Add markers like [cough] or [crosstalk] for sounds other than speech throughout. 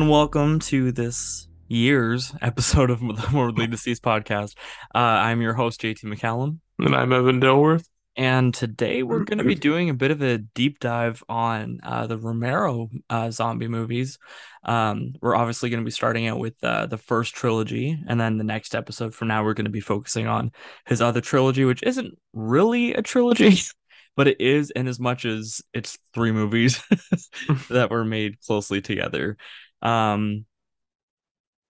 and welcome to this year's episode of [laughs] the Morbidly Deceased podcast. Uh, I'm your host, JT McCallum. And I'm Evan Dilworth. And today we're going to be doing a bit of a deep dive on uh, the Romero uh, zombie movies. Um, we're obviously going to be starting out with uh, the first trilogy, and then the next episode from now, we're going to be focusing on his other trilogy, which isn't really a trilogy, [laughs] but it is in as much as it's three movies [laughs] that were made closely together. Um,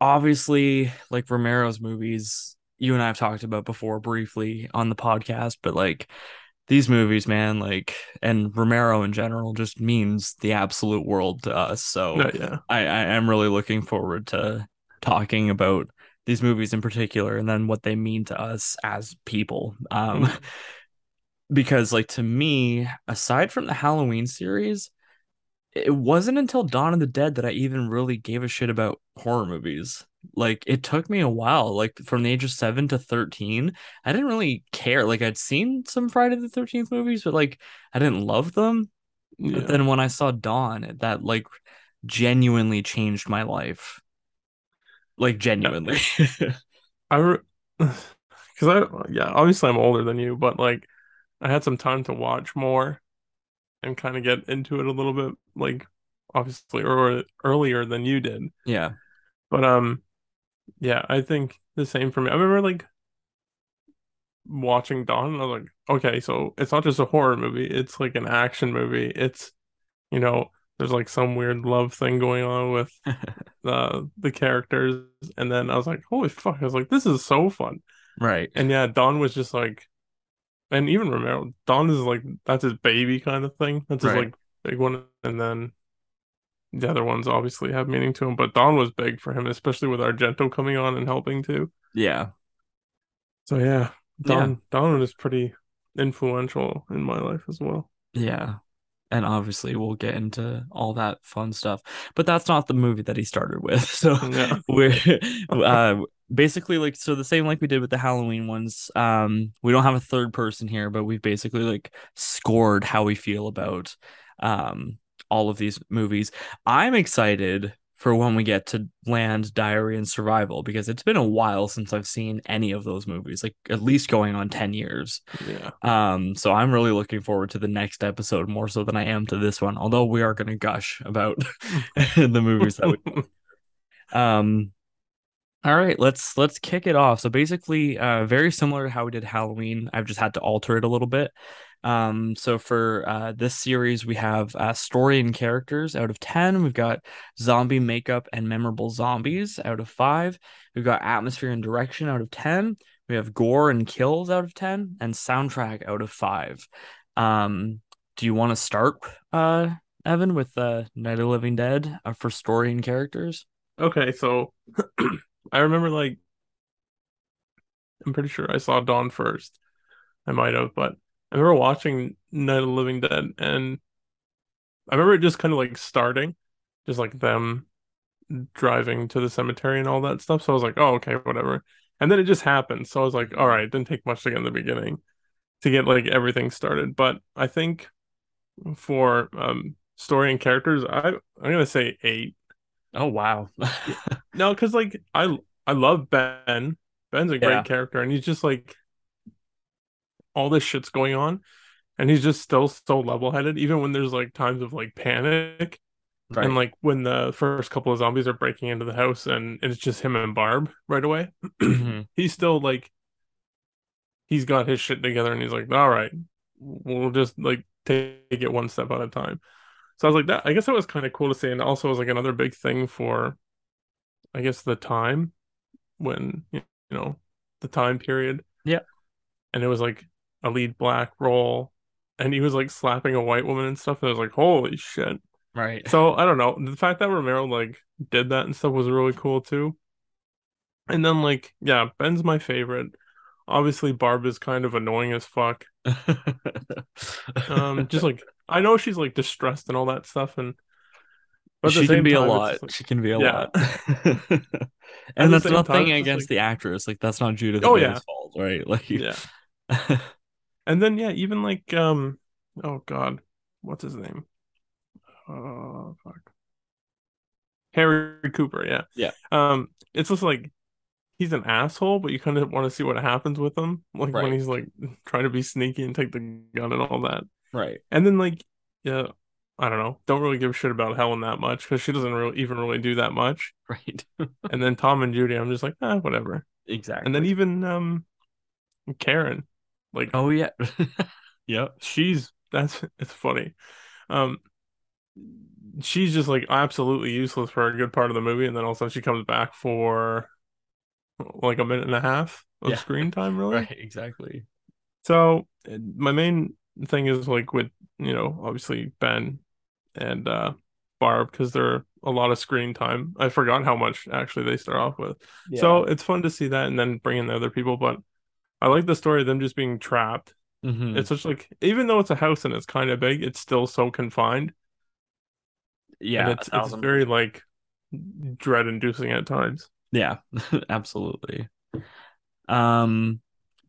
obviously, like Romero's movies, you and I have talked about before briefly on the podcast, but like these movies, man, like and Romero in general just means the absolute world to us. So Uh, yeah. I, I am really looking forward to talking about these movies in particular and then what they mean to us as people. Um Mhm. because like to me, aside from the Halloween series, it wasn't until Dawn of the Dead that I even really gave a shit about horror movies. Like it took me a while, like from the age of seven to 13. I didn't really care. Like I'd seen some Friday the 13th movies, but like I didn't love them. Yeah. But then when I saw Dawn, that like genuinely changed my life. Like genuinely. [laughs] I re- [sighs] cuz I yeah, obviously I'm older than you, but like I had some time to watch more and kind of get into it a little bit like obviously or earlier than you did. yeah. But um yeah, I think the same for me. I remember like watching Dawn and I was like, okay, so it's not just a horror movie, it's like an action movie. It's you know, there's like some weird love thing going on with [laughs] the the characters and then I was like, holy fuck, I was like, this is so fun. right. And yeah, Dawn was just like and even Romero, Dawn is like that's his baby kind of thing. That's his Right. like big one. And then the other ones obviously have meaning to him, but Dawn was big for him, especially with Argento coming on and helping too. Yeah. So yeah, Yeah. Dawn Dawn was pretty influential in my life as well. Yeah. And obviously we'll get into all that fun stuff. But that's not the movie that he started with. [laughs] So Yeah. we're [laughs] uh basically like so the same like we did with the Halloween ones. Um we don't have a third person here, but we've basically like scored how we feel about um all of these movies. I'm excited for when we get to Land Diary and Survival because it's been a while since I've seen any of those movies, like at least going on 10 years. Yeah. Um, so I'm really looking forward to the next episode more so than I am to this one, although we are gonna gush about [laughs] the movies that we [laughs] um all right, let's let's kick it off. So basically, uh very similar to how we did Halloween. I've just had to alter it a little bit. Um, so for uh this series, we have uh story and characters out of 10. We've got zombie makeup and memorable zombies out of five. We've got atmosphere and direction out of 10. We have gore and kills out of 10 and soundtrack out of five. Um, do you want to start, uh, Evan, with uh, Night of the Living Dead uh, for story and characters? Okay, so [clears throat] I remember like I'm pretty sure I saw Dawn first. I might have, but I remember watching Night of the Living Dead and I remember it just kind of like starting, just like them driving to the cemetery and all that stuff. So I was like, oh, okay, whatever. And then it just happened. So I was like, all right, it didn't take much to get in the beginning to get like everything started. But I think for um story and characters, I I'm gonna say eight. Oh wow. [laughs] No, because like I I love Ben. Ben's a great Yeah. character, and he's just like all this shit's going on, and he's just still so level headed, even when there's like times of like panic, right. and like when the first couple of zombies are breaking into the house, and it's just him and Barb right away. [clears throat] Mhm. he's still like he's got his shit together, and he's like, all right, we'll just like take it one step at a time. So I was like, that I guess that was kind of cool to see, and also was like another big thing for, I guess the time when you know the time period. Yeah. And it was like a lead black role, and he was like slapping a white woman and stuff. And I was like, holy shit. Right. So I don't know. The fact that Romero like did that and stuff was really cool too. And then like, yeah, Ben's my favorite. Obviously, Barb is kind of annoying as fuck. [laughs] Um, just like I know she's like distressed and all that stuff, and but at the she can be a time, it's lot. like- She can be a Yeah. lot. [laughs] [laughs] and that's same nothing time, against like- the actress. Like that's not Judith Oh, May's yeah. fault, right? [laughs] Like yeah. And then yeah, even like um, oh god, what's his name? Oh fuck. Harry Cooper, yeah. Yeah. Um, it's just like he's an asshole, but you kind of want to see what happens with him, like Right. when he's like trying to be sneaky and take the gun and all that. Right. And then like, yeah, I don't know, don't really give a shit about Helen that much because she doesn't really even really do that much. [laughs] Right. [laughs] And then Tom and Judy, I'm just like, ah, whatever. exactly. And then even um, Karen, like oh yeah. [laughs] yeah. she's that's it's funny. Um, she's just like absolutely useless for a good part of the movie, and then all of a sudden she comes back for like a minute and a half of Yeah. screen time, really. Right. Exactly. So my main thing is like with you know obviously Ben and uh Barb because they're a lot of screen time. I forgot how much actually they start off with. So it's fun to see that and then bring in the other people, but I like the story of them just being trapped. Mhm. It's just like even though it's a house and it's kind of big, it's still so confined. yeah. and it's, it's very like dread inducing at times. Yeah, [laughs] absolutely. Um,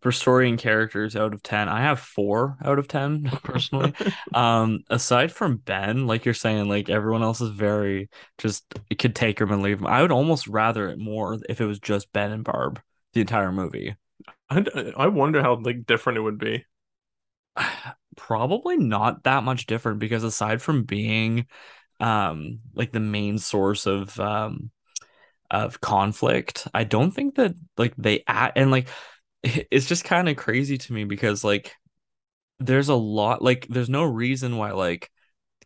for story and characters out of 10, I have four out of 10 [laughs] personally. [laughs] Um, aside from Ben, like you're saying, like everyone else is very just it could take him and leave him. I would almost rather it more if it was just Ben and Barb the entire movie. I, I wonder how like different it would be. [sighs] Probably not that much different because aside from being um like the main source of um of conflict, I don't think that like they act and like [laughs] it's just kind of crazy to me because like there's a lot like there's no reason why like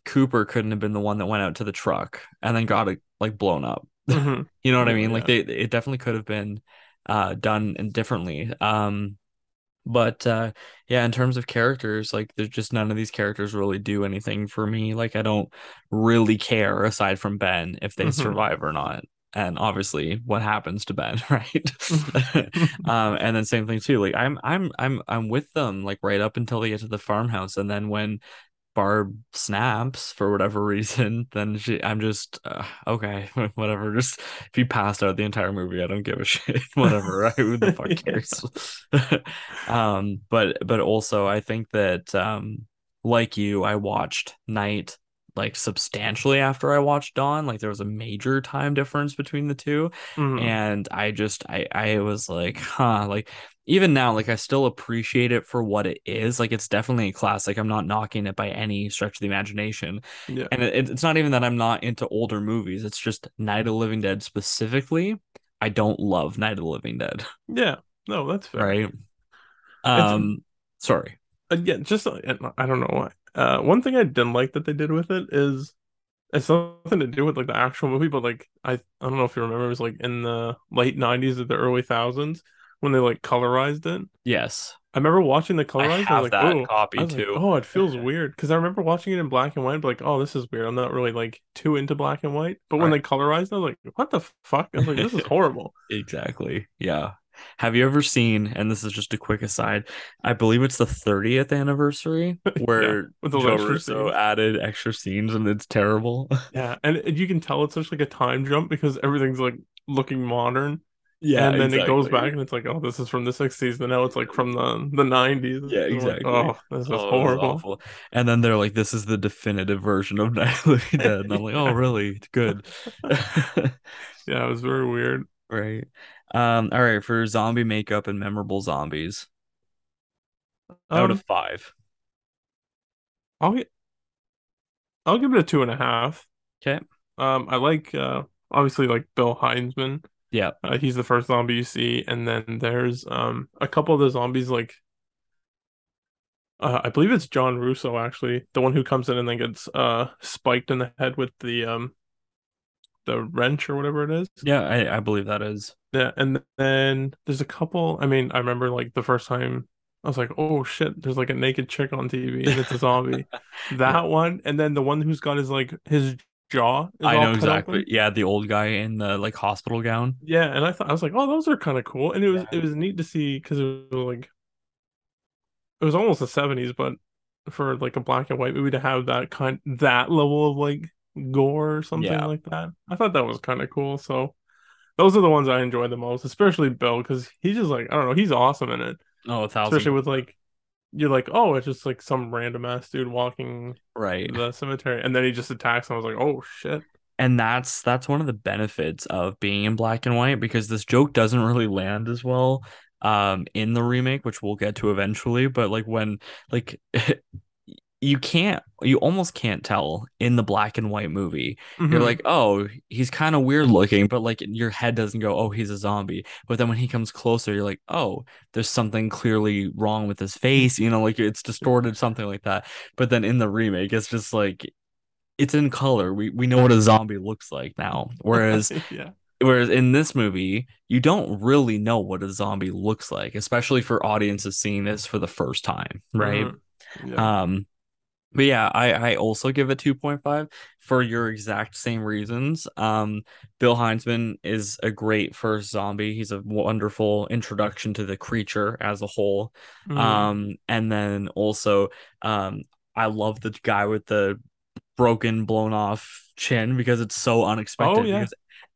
Cooper couldn't have been the one that went out to the truck and then got it like blown up. [laughs] Mhm. You know what I Yeah, mean? Like they it definitely could have been uh done and differently. Um but uh yeah, in terms of characters, like there's just none of these characters really do anything for me. Like I don't really care aside from Ben if they Mhm. survive or not. And obviously what happens to Ben, [laughs] right? [laughs] [laughs] um and then same thing too. Like I'm I'm I'm I'm with them like right up until they get to the farmhouse and then when Barb snaps for whatever reason, then she, I'm just uh, okay, whatever. Just if you passed out the entire movie, I don't give a shit. whatever, right? Who the fuck cares? um, but but also I think that um, like you, I watched Night like substantially after I watched Dawn. Like there was a major time difference between the two, Mhm. and I just I I was like, huh, like even now, like I still appreciate it for what it is. Like it's definitely a classic. I'm not knocking it by any stretch of the imagination. Yeah. And it, it's not even that I'm not into older movies. It's just Night of the Living Dead specifically. I don't love Night of the Living Dead, Yeah. No, that's fair. right? Um, sorry. Again, just uh, I don't know why. Uh, one thing I didn't like that they did with it is it's something to do with like the actual movie, but like I I don't know if you remember, it was like in the late '90s or the early thousands when they like colorized it. Yes. I remember watching the colorized. I, have was like, that oh, copy I was like, too. oh, it feels [laughs] weird because I remember watching it in black and white, but like, oh, this is weird. I'm not really like too into black and white. But when Right. they colorized, it, I was like, what the fuck? I was like, this is [laughs] horrible. Exactly. Yeah. Have you ever seen, and this is just a quick aside, I believe it's the 30th anniversary [laughs] where with those Joe Russo scenes. added extra scenes and it's terrible. [laughs] Yeah, and you can tell it's such like a time jump because everything's like looking modern, Yeah, and then it goes back and it's like, oh, this is from the '60s, and now it's like from the the '90s. Yeah, I'm like, exactly. oh, this is Oh, horrible. And then they're like, "This is the definitive version of [laughs] Night of Dead," and I'm like, "Oh, Yeah. really? Good." Yeah, it was very weird. Right. Um. All right. For zombie makeup and memorable zombies, out Um, of five. I'll get, I'll give it a two and a half. Okay. Um, I like uh obviously like Bill Hinzman. Yeah. Uh, he's the first zombie you see, and then there's um a couple of the zombies like uh, I believe it's John Russo actually, the one who comes in and then gets uh spiked in the head with the um the wrench or whatever it is. Yeah. I I believe that is. Yeah, and then there's a couple. I mean, I remember like the first time I was like, "Oh shit!" There's like a naked chick on TV and it's a zombie. [laughs] That one, and then the one who's got his like his jaw is I know exactly. open. Yeah, the old guy in the like hospital gown. Yeah, and I thought I was like, "Oh, those are kind of cool," and it was Yeah. it was neat to see because it was like it was almost the '70s, but for like a black and white movie to have that kind that level of like gore or something Yeah. like that, I thought that was kind of cool. So those are the ones I enjoy the most, especially Bill because he's just like I don't know, he's awesome in it. Oh, a thousand. especially with like you're like oh it's just like some random ass dude walking right. the cemetery and then he just attacks and I was like oh shit and that's that's one of the benefits of being in black and white because this joke doesn't really land as well um in the remake which we'll get to eventually but like when like [laughs] you can't you almost can't tell in the black and white movie. Mm-hmm. you're like oh he's kind of weird looking but like your head doesn't go oh he's a zombie. But then when he comes closer you're like oh there's something clearly wrong with his face you know like it's distorted something like that. But then in the remake it's just like it's in color. We we know what a zombie looks like now. Whereas [laughs] yeah. whereas in this movie you don't really know what a zombie looks like especially for audiences seeing this for the first time right? Mm-hmm. yeah. um but yeah, I, I also give it 2.5 for your exact same reasons. Um, Bill Hinzman is a great first zombie. He's a wonderful introduction to the creature as a whole. Mm. Um, and then also, um, I love the guy with the broken, blown off chin because it's so unexpected. Oh, yeah.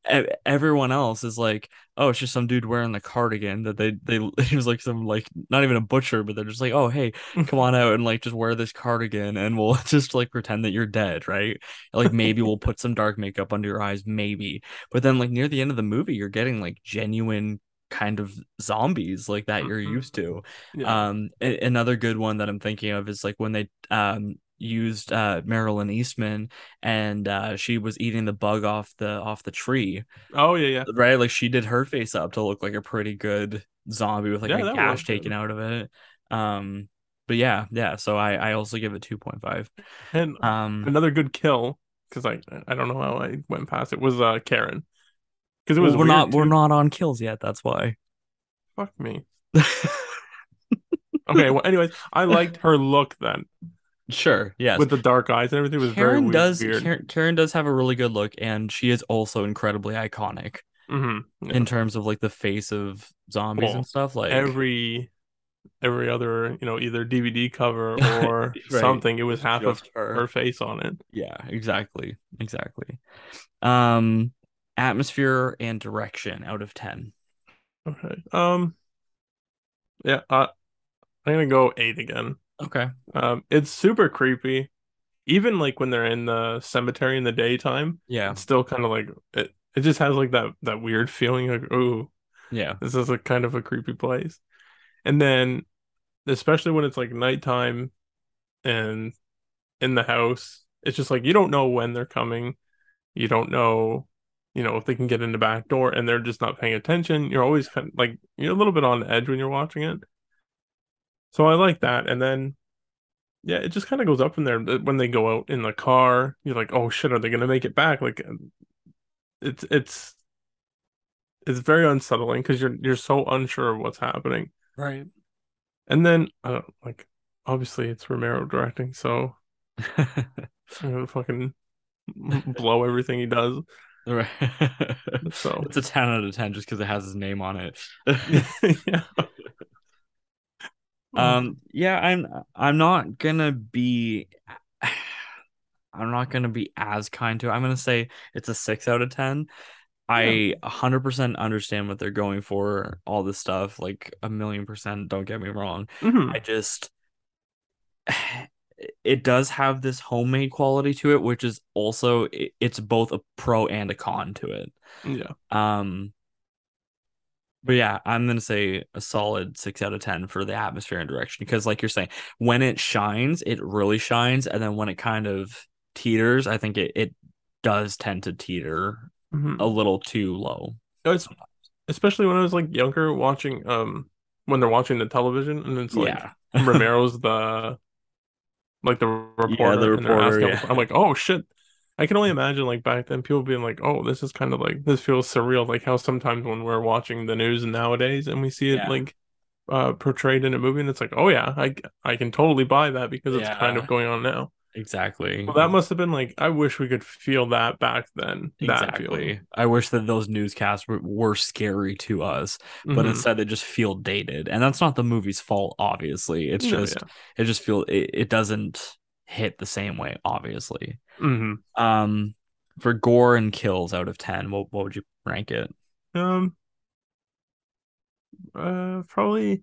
Because everyone else is like, oh, it's just some dude wearing the cardigan that they they [laughs] he was like some like not even a butcher, but they're just like, oh, hey, [laughs] come on out and like just wear this cardigan and we'll [laughs] just like pretend that you're dead, right? Like maybe we'll put some dark makeup under your eyes, maybe. But then like near the end of the movie, you're getting like genuine kind of zombies like that you're mm-hmm. used to. Yeah. Um, another good one that I'm thinking of is like when they um used uh Marilyn Eastman and uh she was eating the bug off the off the tree. Oh yeah, yeah. Right? Like she did her face up to look like a pretty good zombie with like yeah, a gash taken out of it. Um but yeah, yeah. So I I also give it 2.5. And um another good kill cuz I I don't know how I went past it was uh Karen. Cuz it was well, we're not too. we're not on kills yet, that's why. Fuck me. [laughs] okay, well anyways, I liked her look then. Sure. Yes. With the dark eyes and everything was Karen very does, weird. Karen, Karen, does have a really good look, and she is also incredibly iconic mm-hmm. yeah. in terms of like the face of zombies well, and stuff. Like every every other you know either DVD cover [laughs] or right. something, it was half of her. her face on it. Yeah. Exactly. Exactly. Um, atmosphere and direction out of ten. Okay. Um. Yeah. Uh, I'm gonna go eight again. Okay. Um, it's super creepy. Even like when they're in the cemetery in the daytime. Yeah. It's still kind of like it. It just has like that that weird feeling like oh yeah this is a kind of a creepy place, and then especially when it's like nighttime, and in the house it's just like you don't know when they're coming, you don't know you know if they can get in the back door and they're just not paying attention you're always kind of like you're a little bit on edge when you're watching it so I like that. And then, yeah, it just kind of goes up in there uh, when they go out in the car. You're like, oh shit, are they gonna make it back? Like, um, it's it's it's very unsettling because you're you're so unsure of what's happening. Right. And then, I don't like, obviously it's Romero directing, so [laughs] I'm gonna fucking blow everything he does. Right. so it's a 10 out of 10 just because it has his name on it. [laughs] yeah. Um, yeah, I'm I'm not gonna be [sighs] I'm not gonna be as kind to it. I'm gonna say it's a six out of ten. I 100% understand what they're going for, all this stuff, like a million percent. Don't get me wrong. Mm-hmm. I just, [sighs] it does have this homemade quality to it, which is also, it's both a pro and a con to it. Yeah. Um, but yeah, I'm gonna say a solid six out of ten for the atmosphere and direction because, like you're saying, when it shines, it really shines, and then when it kind of teeters, I think it it does tend to teeter mm-hmm. a little too low. It's especially when I was like younger, watching um when they're watching the television, and it's like yeah. [laughs] Romero's the like the reporter, yeah, the reporter. Yeah. I'm like, oh shit, I can only imagine like back then people being like, "Oh, this is kind of like this feels surreal." Like how sometimes when we're watching the news nowadays and we see it yeah. like uh portrayed in a movie, and it's like, "Oh yeah, I I can totally buy that because yeah. it's kind of going on now." Exactly. Well, that must have been like I wish we could feel that back then. Exactly. I wish that those newscasts were, were scary to us, but mm-hmm. instead they just feel dated, and that's not the movie's fault. Obviously, it's just yeah. it just feel it, it doesn't hit the same way. Obviously. Mm-hmm. Um, for gore and kills out of ten, what what would you rank it? Um, uh, probably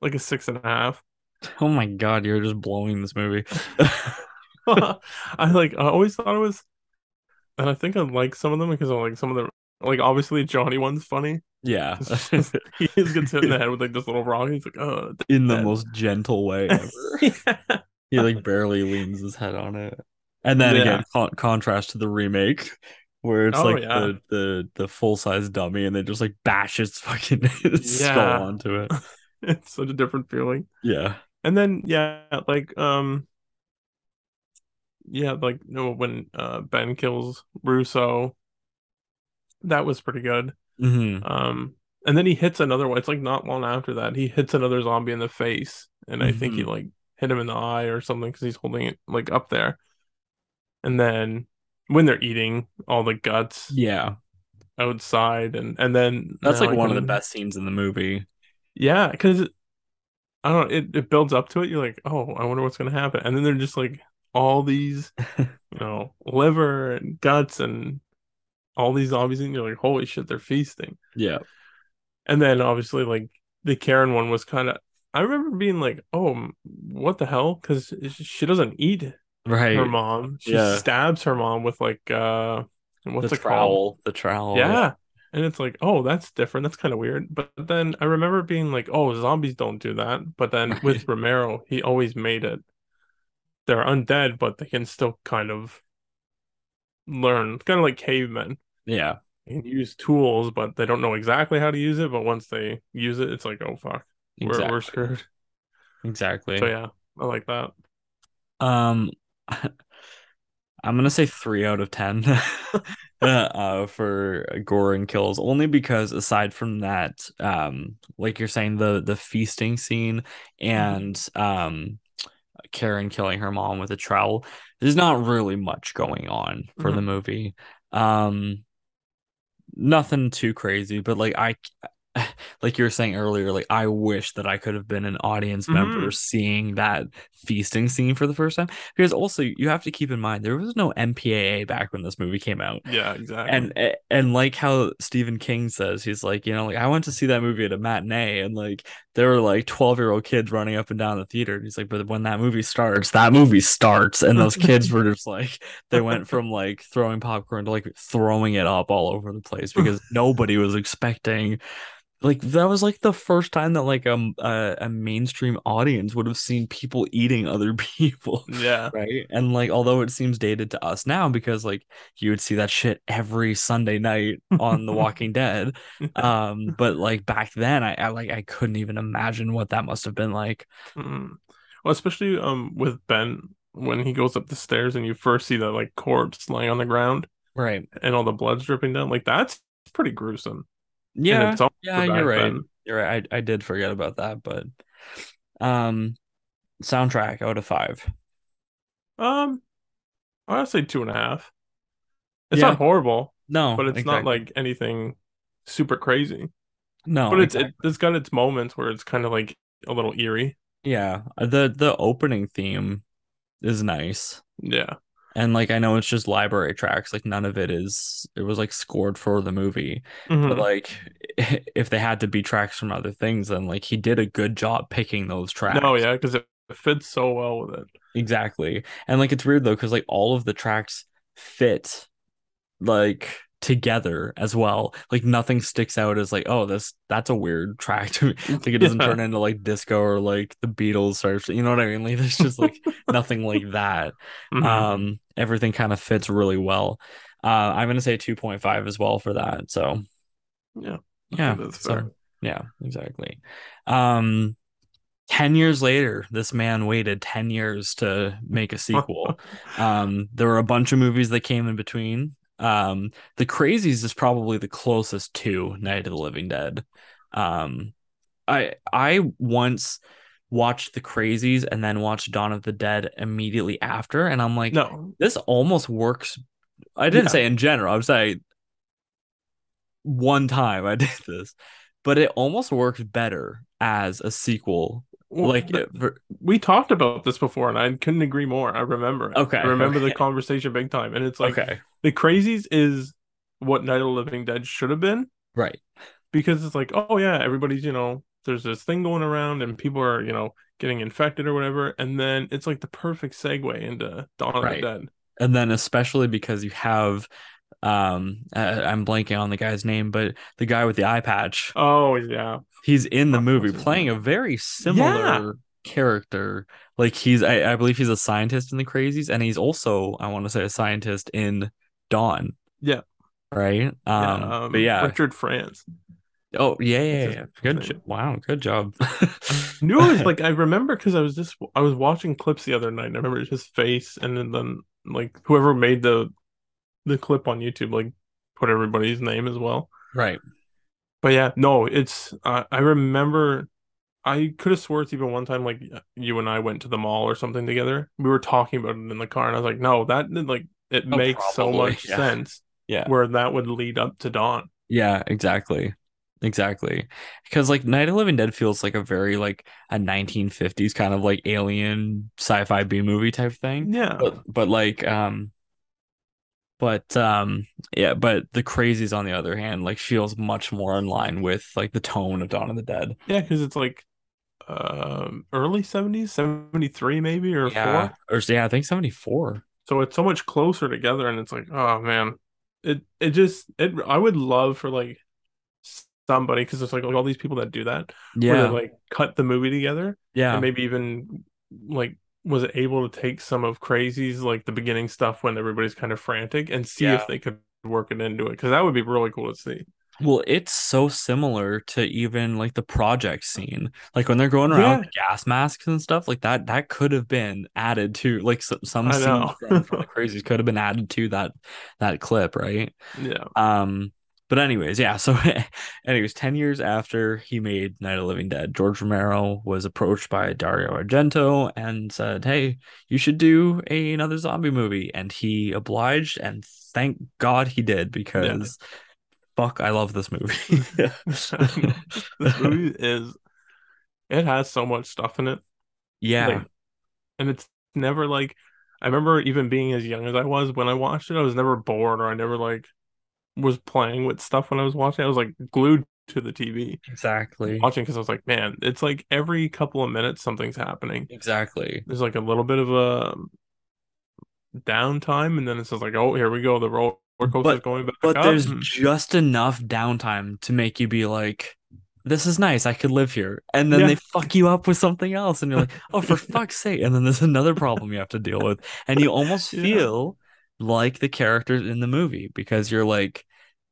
like a six and a half. [laughs] Oh my god, you're just blowing this movie. [laughs] I like. I always thought it was and I think I like some of them because I like some of the like obviously Johnny one's funny. Yeah. Just- he just gets hit in the head with like this little rock. He's like, oh, In the dead." most gentle way ever. [laughs] yeah. He like barely leans his head on it. And then Yeah. again, con- contrast to the remake where it's Oh, like yeah. the the the full size dummy and they just like bash its fucking [laughs] skull onto it. [laughs] It's such a different feeling. Yeah. And then yeah, like um yeah, like you know, when uh Ben kills Russo, that was pretty good. hmm Um and then he hits another one. It's like not long after that. He hits another zombie in the face. And I think he Mhm. like hit him in the eye or something because he's holding it like up there. And then when they're eating all the guts Yeah. outside and and then That's like one of the best scenes in the movie. Yeah, because I don't know, it, it builds up to it. You're like, oh, I wonder what's gonna happen. And then they're just like all these, [laughs] you know, liver and guts and all these zombies, and you're like, holy shit, they're feasting. Yeah. And then obviously, like the Karen one was kind of. I remember being like, oh, what the hell? Because she doesn't eat Right. her mom. She Yeah. stabs her mom with like uh, what's the it called? The trowel. Yeah. And it's like, oh, that's different. That's kind of weird. But then I remember being like, oh, zombies don't do that. But then Right. with Romero, he always made it. They're undead, but they can still kind of learn, it's kind of like cavemen. Yeah. They can use tools, but they don't know exactly how to use it. But once they use it, it's like, oh, fuck, we're, we're screwed. Exactly. So yeah, I like that. Um, I'm gonna say three out of ten [laughs] uh, uh, for gore and kills, only because aside from that, um, like you're saying, the the feasting scene and um, Karen killing her mom with a trowel, there's not really much going on for the Mhm. movie. Um, nothing too crazy, but like I. Like you were saying earlier, like I wish that I could have been an audience member Mhm. seeing that feasting scene for the first time. Because also you have to keep in mind there was no MPAA back when this movie came out. Yeah, exactly. And and like how Stephen King says, he's like, you know, like I went to see that movie at a matinee and like there were like 12 year old kids running up and down the theater. And he's like, but when that movie starts, that movie starts. And those [laughs] kids were just like, they went from like throwing popcorn to like throwing it up all over the place because nobody was expecting like that was like the first time that like um a, a mainstream audience would have seen people eating other [laughs] people yeah, right and like although it seems dated to us now because like you would see that shit every sunday night on the [laughs] walking dead um but like back then I, I like i couldn't even imagine what that must have been like Mm. Well, especially um with Ben when he goes up the stairs and you first see that like corpse lying on the ground right and all the blood's dripping down. Like that's pretty gruesome. Yeah yeah you're right then. you're right I, I did forget about that but um soundtrack out of five Um, I'd say two and a half. It's Yeah. not horrible, no but it's not like anything super crazy. no but it's exactly. it, it's got its moments where it's kind of like a little eerie. Yeah, uh, the the opening theme is nice. Yeah. And like I know it's just library tracks, like none of it is it was like scored for the movie. But Mhm. like [laughs] if they had to be tracks from other things, then like he did a good job picking those tracks. No, yeah, because it fits so well with it. Exactly. And like it's weird though, because like all of the tracks fit like together as well. Like nothing sticks out as like, oh, this that's a weird [laughs] track to me. [laughs] Like it doesn't Yeah. turn into like disco or like the Beatles or you know what I mean? Like there's just like [laughs] nothing like that. Mhm. Um everything kind of fits really well. Uh I'm gonna say 2.5 as well for that. So yeah. Yeah. So fair. yeah, exactly. Um 10 years later, this man waited 10 years to make a sequel. Um, there were a bunch of movies that came in between. Um, The Crazies is probably the closest to Night of the Living Dead. Um, I I once watched The Crazies and then watched Dawn of the Dead immediately after, and I'm like, no, this almost works. I didn't Yeah. say in general. I would say one time I [laughs] did this, but it almost works better as a sequel. Well, like, the- it- ver- we talked about this before, and I couldn't agree more. I remember. it. Okay, I remember the conversation big time, and it's like okay, the Crazies is what Night of the Living Dead should have been right, because it's like, oh yeah, everybody's you know, there's this thing going around, and people are you know getting infected or whatever, and then it's like the perfect segue into Dawn of the Dead. and then especially because you have Um, uh, I'm blanking on the guy's name, but the guy with the eye patch. Oh yeah, He's in the movie playing a very similar character. Like he's, I, I believe he's a scientist in the Crazies, and he's also, I want to say, a scientist in Dawn, yeah, right? yeah. Um, Um, but yeah. Richard France. Oh yeah, yeah, yeah. Good. Jo- wow, good job. knew it was [laughs] like I remember because I was just I was watching clips the other night. And I remember his face, and then, then like whoever made the the clip on YouTube like put everybody's name as well. right. But yeah, no, it's uh, I remember I could have swore it's even one time like you and I went to the mall or something together. We were talking about it in the car, and I was like, no, that like it Oh, makes so much [laughs] yeah. sense Yeah. where that would lead up to Dawn. Yeah, exactly. Exactly. Because like Night of the Living Dead feels like a very like a 1950s kind of like alien sci-fi B movie type thing. Yeah, But but like um but um yeah, but the Crazies on the other hand like feels much more in line with like the tone of Dawn of the Dead. yeah, because it's like um early 70s, 73 maybe or Yeah. four. Or yeah, I think 74. So it's so much closer together, and it's like, oh man, it it just it. I would love for like somebody because there's like all these people that do that, Yeah. like cut the movie together, Yeah. and maybe even like was it able to take some of Crazies like the beginning stuff when everybody's kind of frantic and see Yeah. if they could work it into it because that would be really cool to see. Well, it's so similar to even like the project scene. Like when they're going around Yeah. with gas masks and stuff, like that that could have been added to like some, some scenes from, from [laughs] the crazies could have been added to that that clip, right? Yeah, Um but anyways, yeah, so [laughs] anyways, 10 years after he made Night of the Living Dead, George Romero was approached by Dario Argento and said, "Hey, you should do a, another zombie movie." And he obliged and thank God he did because fuck, I love this movie. [laughs] this movie is it has so much stuff in it. Yeah. Like, and it's never like I remember even being as young as I was when I watched it, I was never bored or I never like was playing with stuff when I was watching. I was like glued to the TV Exactly. watching because I was like, man, it's like every couple of minutes something's happening. Exactly. There's like a little bit of a downtime, and then it's just like, oh, here we go, the roller coaster's But- going back But up. there's just enough downtime to make you be like, this is nice. I could live here. And then Yeah. they fuck you up with something else. And you're like, oh, for fuck's sake. And then there's another problem you have to deal with. And you almost [laughs] Yeah. feel like the characters in the movie because you're like,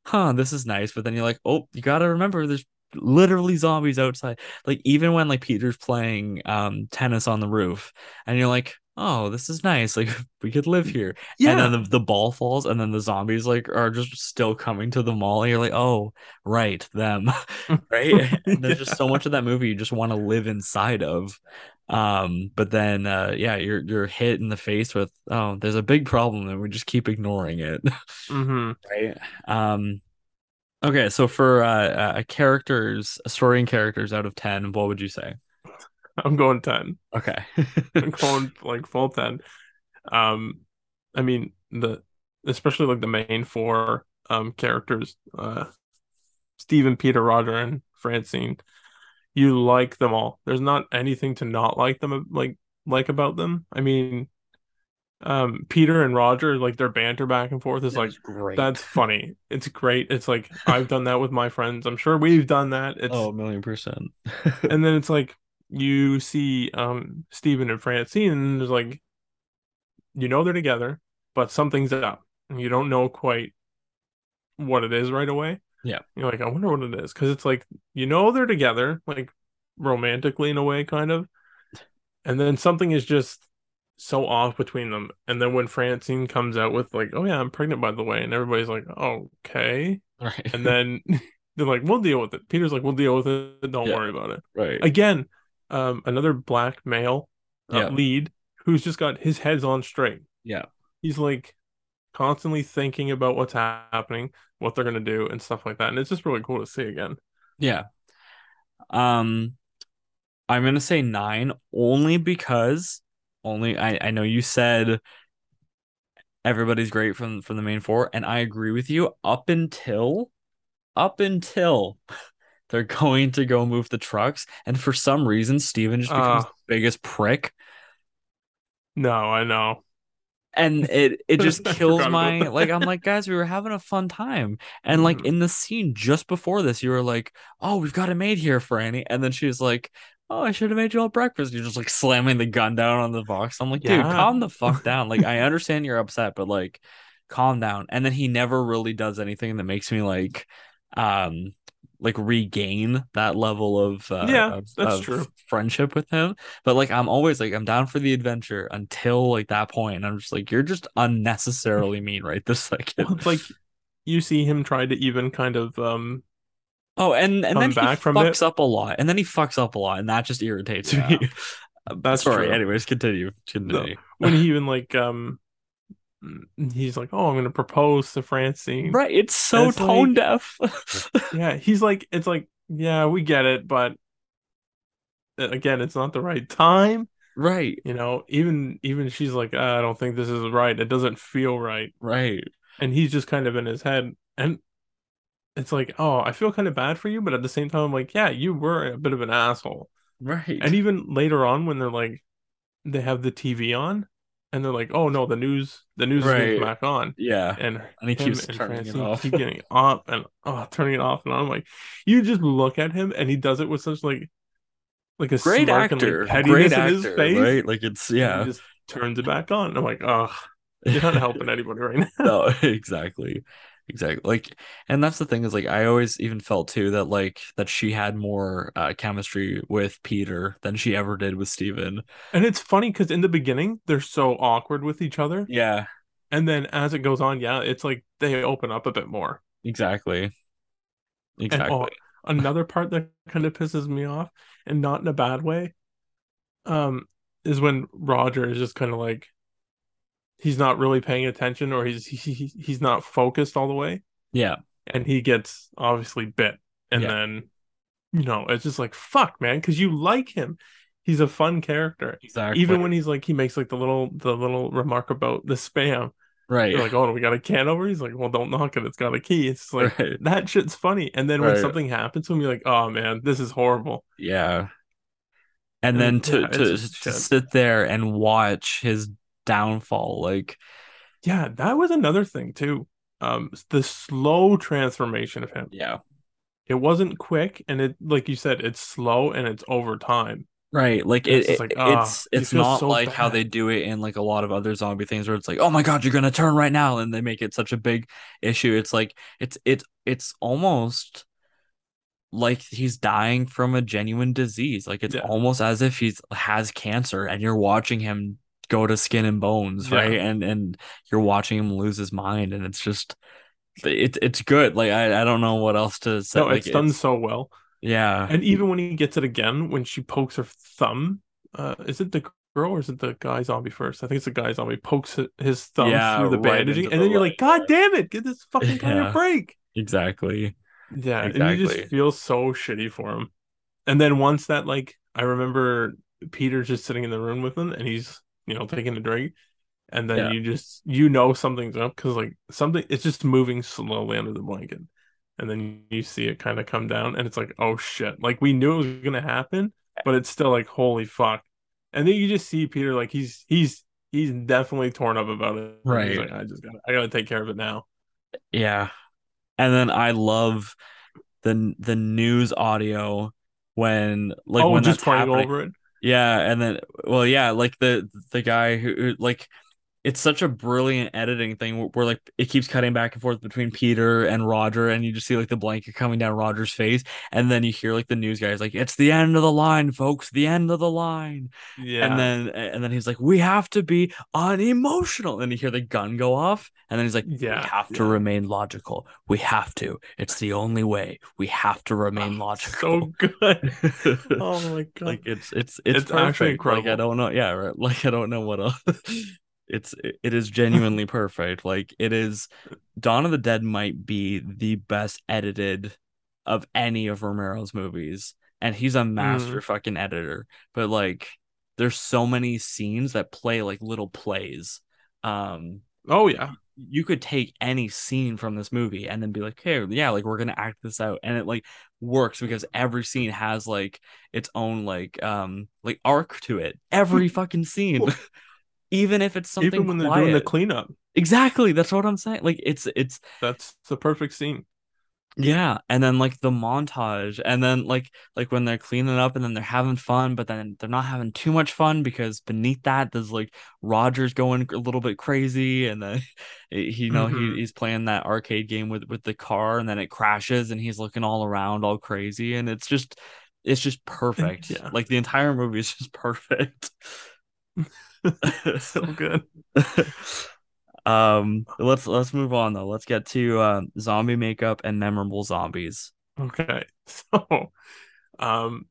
huh, this is nice. But then you're like, oh, you got to remember there's literally zombies outside. Like, even when like Peter's playing um tennis on the roof and you're like, oh, this is nice. Like, [laughs] we could live here. yeah, And then the, the ball falls, and then the zombies like are just still coming to the mall. And you're like, oh, right, them, [laughs] [laughs] right? There's just so much of that movie you just want to live inside of. Um, but then uh yeah, you're you're hit in the face with oh, there's a big problem, and we just keep ignoring it. hmm Right. Um okay, so for uh, uh characters, story and characters out of 10, what would you say? [laughs] I'm going ten. Okay. [laughs] I'm going like full 10. Um, I mean the especially like the main four um characters, uh, Stephen, Peter, Roger, and Francine. You like them all. There's not anything to not like them like like about them. I mean, um, Peter and Roger like their banter back and forth is like That's great. that's funny. It's great. It's like I've done that with my friends. I'm sure we've done that. It's oh, a million percent. and then it's like you see um Steven and Francine and there's like you know they're together, but something's up. And you don't know quite what it is right away. Yeah. You're like, I wonder what it is. Cause it's like you know they're together, like romantically in a way, kind of. And then something is just so off between them. And then when Francine comes out with like, oh yeah, I'm pregnant by the way, and everybody's like, okay. right. And then [laughs] they're like, we'll deal with it. Peter's like, we'll deal with it. Don't Yeah. worry about it right. again um another black male uh, Yeah. lead who's just got his head's on straight Yeah. he's like constantly thinking about what's happening what they're gonna do and stuff like that and it's just really cool to see again Yeah. Um, I'm gonna say nine only because only I I know you said everybody's great from from the main four, and I agree with you up until up until [laughs] they're going to go move the trucks, and for some reason Steven just becomes Uh. the biggest prick. no i know and it it just [laughs] kills my like I'm like guys we were having a fun time and like Mhm. in the scene just before this you were like oh we've got a maid here Franny and then she's like oh I should have made you all breakfast you're just like slamming the gun down on the box I'm like dude Yeah. calm the fuck [laughs] down like I understand you're upset but like calm down and then he never really does anything that makes me like um like regain that level of uh Yeah, of, that's of true. friendship with him but like I'm always like I'm down for the adventure until like that point and I'm just like you're just unnecessarily mean right this [laughs] second Well, like you see him try to even kind of um oh and and then he back from fucks it. up a lot and then he fucks up a lot and that just irritates Yeah, me [laughs] Um, that's sorry true. anyways continue continue when he [laughs] even like um he's like, Oh, I'm gonna propose to Francine. right it's so It's tone like- deaf [laughs] [laughs] Yeah, he's like it's like, yeah, we get it, but uh, again, it's not the right time. right You know, even even she's like, "Ah, I don't think this is right. It doesn't feel right. right And he's just kind of in his head. And it's like, oh, I feel kind of bad for you, but at the same time, I'm like, yeah, you were a bit of an asshole. right And even later on, when they're like, they have the TV on, and they're like, oh no, the news, the news is Right. going back on, yeah and And he keeps and turning it off. keep getting [laughs] off and oh, turning it off and on. I'm like, you just look at him, and he does it with such like, like a great smirk and, like, actor great in actor his face. right like it's and yeah he just turns it back on. I'm like, oh, you're not helping [laughs] anybody right now. no [laughs] exactly exactly like and that's the thing is like i always even felt too that like that she had more uh chemistry with peter than she ever did with steven. And it's funny because in the beginning they're so awkward with each other, yeah. And then as it goes on, yeah, it's like they open up a bit more. exactly. And exactly. oh, another part that kind of pisses me off, and not in a bad way, um, is when Roger is just kind of like he's not really paying attention, or he's he, he- he's not focused all the way, yeah and he gets obviously bit, and Yeah. then you know it's just like fuck, man, because you like him. He's a fun character. exactly Even when he's like he makes like the little the little remark about the spam. right You're like, oh, we got a can over. He's like, well, don't knock it. It's got a key. It's like [laughs] right that shit's funny. And then when something happens to him, you're like, oh man, this is horrible. yeah and And, then to yeah, to, to sit there and watch his downfall like Yeah, that was another thing too. Um, the slow transformation of him. yeah It wasn't quick, and it, like you said, it's slow and it's over time. Right, like it, it's it- like, ah, it's it's not so like how they do it in like a lot of other zombie things where it's like, oh my god, you're gonna turn right now, and they make it such a big issue. It's like it's it's it's almost like he's dying from a genuine disease. Like it's Yeah. almost as if he's has cancer, and you're watching him go to skin and bones, Yeah. right? And and you're watching him lose his mind, and it's just it, it's good. Like I, I don't know what else to say. No, like, it's done so well. yeah, And even when he gets it again, when she pokes her thumb, uh, is it the girl or is it the guy zombie first? I think it's the guy zombie pokes his thumb Yeah, through the right bandaging, and the then you're like, God damn it, get this fucking guy Yeah. a break. exactly. Yeah, and you just feel so shitty for him. And then once that, like, I remember Peter's just sitting in the room with him, and he's, you know, taking a drink, and then Yeah. you just, you know, something's up because, like, something, it's just moving slowly under the blanket, and then you see it kind of come down, and it's like, oh shit, like we knew it was gonna happen, but it's still like, holy fuck, and then you just see Peter, like, he's he's he's definitely torn up about it. Right. like, I just gotta, I gotta take care of it now. Yeah. And then I love the the news audio when like oh, when just that's playing over it. Yeah, and then well, yeah, like the the guy who who- like it's such a brilliant editing thing where, where, like it keeps cutting back and forth between Peter and Roger, and you just see like the blanket coming down Roger's face, and then you hear like the news guys like it's the end of the line, folks, the end of the line, Yeah, and then and then he's like we have to be unemotional, and you hear the gun go off, and then he's like Yeah, we have to yeah. remain logical, we have to, it's the only way, we have to remain Oh, logical. So good. [laughs] Oh my god. like it's it's it's, It's actually perfect. Like I don't know, yeah, right. Like I don't know what else. [laughs] it's it, is genuinely [laughs] perfect. Like it is. Dawn of the Dead might be the best edited of any of Romero's movies, and he's a master fucking editor. But like, there's so many scenes that play like little plays. Um, oh yeah. you could take any scene from this movie and then be like, hey, yeah, like we're gonna act this out, and it like works because every scene has like its own like um like arc to it. Every [laughs] fucking scene. [laughs] even if it's something Even when they're doing the cleanup, exactly, that's what I'm saying. Like it's it's that's the perfect scene. yeah, and then like the montage, and then like like when they're cleaning up, and then they're having fun, but then they're not having too much fun because beneath that there's like Roger's going a little bit crazy, and then [laughs] he you know he, Mhm. he's playing that arcade game with with the car, and then it crashes, and he's looking all around all crazy, and it's just it's just perfect. Yeah. Like the entire movie is just [laughs] perfect. [laughs] [laughs] so good. um let's let's move on though let's get to um zombie makeup and memorable zombies Okay. [laughs] So, um,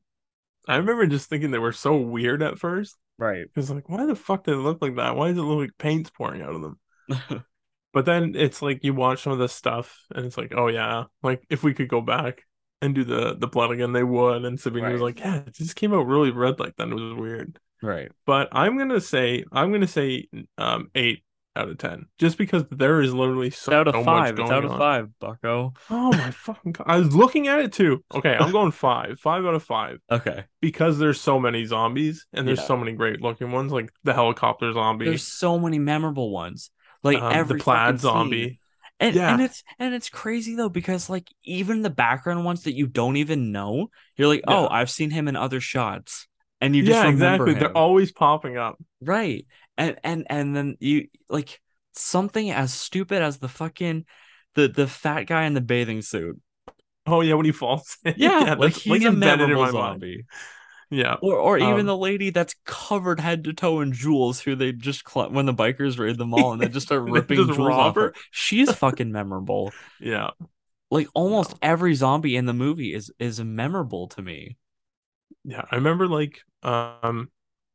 I remember just thinking they were so weird at first. right Because like, why the fuck do they look like that? Why does it look like paint's pouring out of them? [laughs] But then it's like you watch some of the stuff and it's like, oh yeah, like if we could go back and do the the blood again, they would. And Savini was Right. like, yeah, it just came out really red like that. It was weird. Right But I'm gonna say I'm gonna say um eight out of ten, just because there is literally so it's out of much five it's going out of on. five bucko Oh my [laughs] fucking god! I was looking at it too. Okay, I'm going five, five out of five, okay because there's so many zombies and there's Yeah. so many great looking ones, like the helicopter zombie, there's so many memorable ones like um, every the plaid fucking scene. zombie. and Yeah. and it's and it's crazy though because like even the background ones that you don't even know you're like oh Yeah. i've seen him in other shots and you just yeah, remember exactly. him. They're always popping up. Right. And and and then you like something as stupid as the fucking the the fat guy in the bathing suit. Oh yeah, when he falls. in. [laughs] Yeah, like that's, he's a embedded in memorable my mind. zombie. Yeah, Or or even Um, the lady that's covered head to toe in jewels who they just cl- when the bikers raid the mall and they just start [laughs] ripping just jewels off her. her. She's fucking memorable. [laughs] yeah, Like almost every zombie in the movie is is memorable to me. Yeah. I remember like um,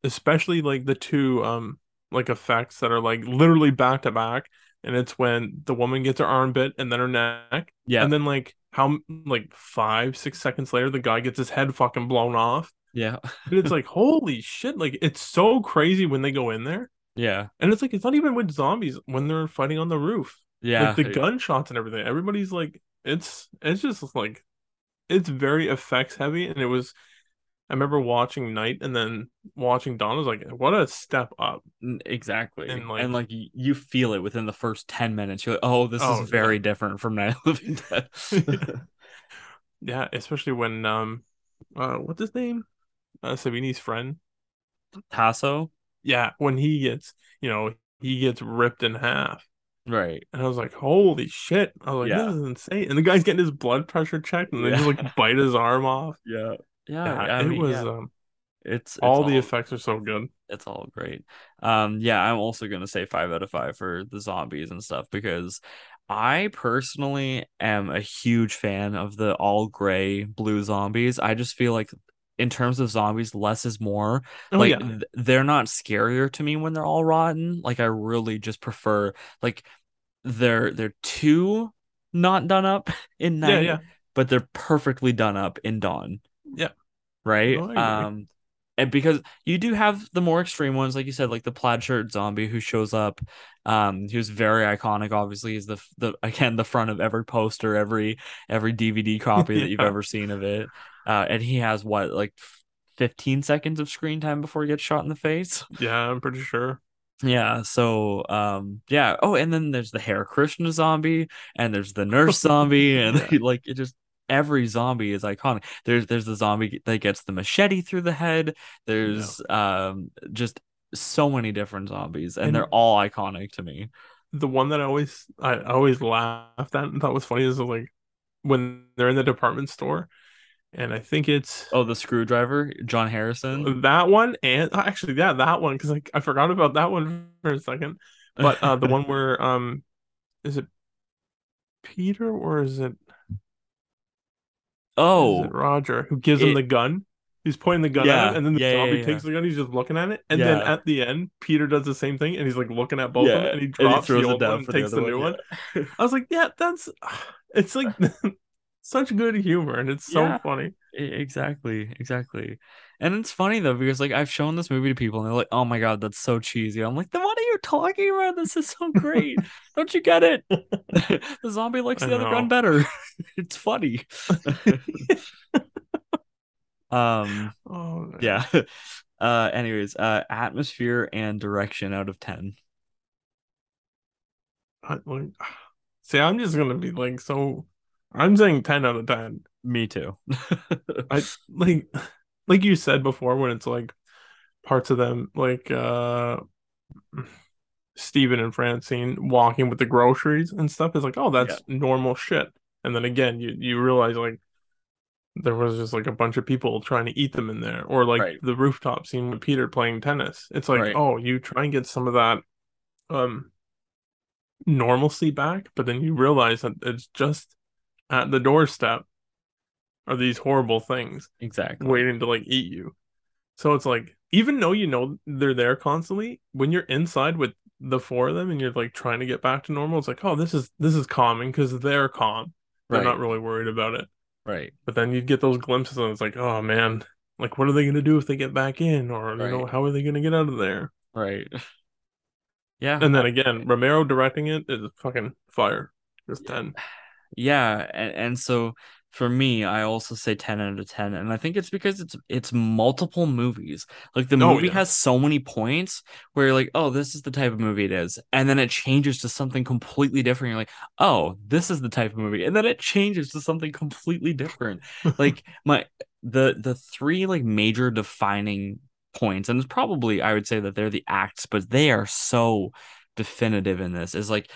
especially like the two um like effects that are like literally back to back, and it's when the woman gets her arm bit and then her neck, Yeah. and then like how like five six seconds later the guy gets his head fucking blown off, yeah. and it's like [laughs] holy shit! Like it's so crazy when they go in there, Yeah. and it's like it's not even with zombies when they're fighting on the roof. Yeah. like the gunshots and everything. Everybody's like, it's it's just like, it's very effects heavy, and it was. I remember watching Night and then watching Dawn. I was like, what a step up! Exactly. And, And like- like, you feel it within the first 10 minutes. You're like, oh, this Oh, is very different from Night of Living [laughs] Dead. [laughs] Yeah, especially when um, uh, what's his name? Uh, Savini's friend. Taso? Yeah, when he gets, you know, he gets ripped in half, Right. and I was like, holy shit! I was like, Yeah. this is insane. And the guy's getting his blood pressure checked, and they just like bite his arm off. [laughs] Yeah. Yeah. Yeah, I it mean, was yeah. um, It's, it's all the all- effects are so good. it's all great. Um, yeah, I'm also gonna say five out of five for the zombies and stuff because I personally am a huge fan of the all gray blue zombies. I just feel like in terms of zombies, less is more. Oh like yeah, th- they're not scarier to me when they're all rotten. Like I really just prefer like they're they're too not done up [laughs] in yeah, night, yeah. but they're perfectly done up in dawn. Yeah. Right. No, um, and because you do have the more extreme ones, like you said, like the plaid shirt zombie who shows up. Um, he was very iconic. Obviously, he's the the again the front of every poster, every every DVD copy that [laughs] you've ever seen of it. Uh, and he has what like 15 seconds of screen time before he gets shot in the face. Yeah, I'm pretty sure. Yeah, so um yeah. Oh, and then there's the Hare Krishna zombie and there's the nurse [laughs] zombie and Yeah. [laughs] like it just every zombie is iconic. There's there's the zombie that gets the machete through the head. There's um just so many different zombies and, And- they're all iconic to me. The one that I always I always laughed at and thought was funny is like when they're in the department store, and I think it's Oh, the screwdriver, John Harrison. that one and uh, actually yeah that one because like I forgot about that one [laughs] for a second, but uh the [laughs] one where um is it Peter or is it Oh, Roger who gives him the gun? He's pointing the gun Yeah, at him, and then the yeah, zombie yeah. takes the gun. He's just looking at it, and then at the end, Peter does the same thing, and he's like looking at both of them, and he drops the old one and takes the new one. [laughs] I was like, yeah, that's [sighs] it's like [laughs] such good humor and it's so Yeah. funny. Exactly, exactly. And it's funny though because like I've shown this movie to people and they're like, "Oh my god, that's so cheesy." I'm like, "Then what are you talking about? This is so great. [laughs] Don't you get it? [laughs] [laughs] the zombie likes I the other gun better. it's funny." um Oh Yeah. Uh anyways, uh atmosphere and direction out of 10. I, like, [sighs] see, I'm just gonna be like so. I'm saying ten out of ten. Me too. [laughs] I like, like you said before, when it's like parts of them, like uh, Stephen and Francine walking with the groceries and stuff is like, oh, that's normal shit. And then again, you you realize like there was just like a bunch of people trying to eat them in there, or like Right. the rooftop scene with Peter playing tennis. It's like, Right. oh, you try and get some of that um normalcy back, but then you realize that it's just at the doorstep are these horrible things exactly. waiting to like eat you. So it's like even though you know they're there constantly, when you're inside with the four of them and you're like trying to get back to normal, it's like, oh, this is this is calming because they're calm. They're Right. not really worried about it. Right. But then you get those glimpses and it's like, oh man, like what are they gonna do if they get back in? Or you know, how are they gonna get out of there? Right. [laughs] Yeah. And then again, Romero directing it is fucking fire. Just ten. Yeah, and, and so for me, I also say 10 out of 10. And I think it's because it's it's multiple movies. Like the Oh, movie yeah. has so many points where you're like, oh, this is the type of movie it is. And then it changes to something completely different. You're like, oh, this is the type of movie. And then it changes to something completely different. [laughs] Like my the the three like major defining points, and it's probably I would say that they're the acts, but they are so definitive in this, is like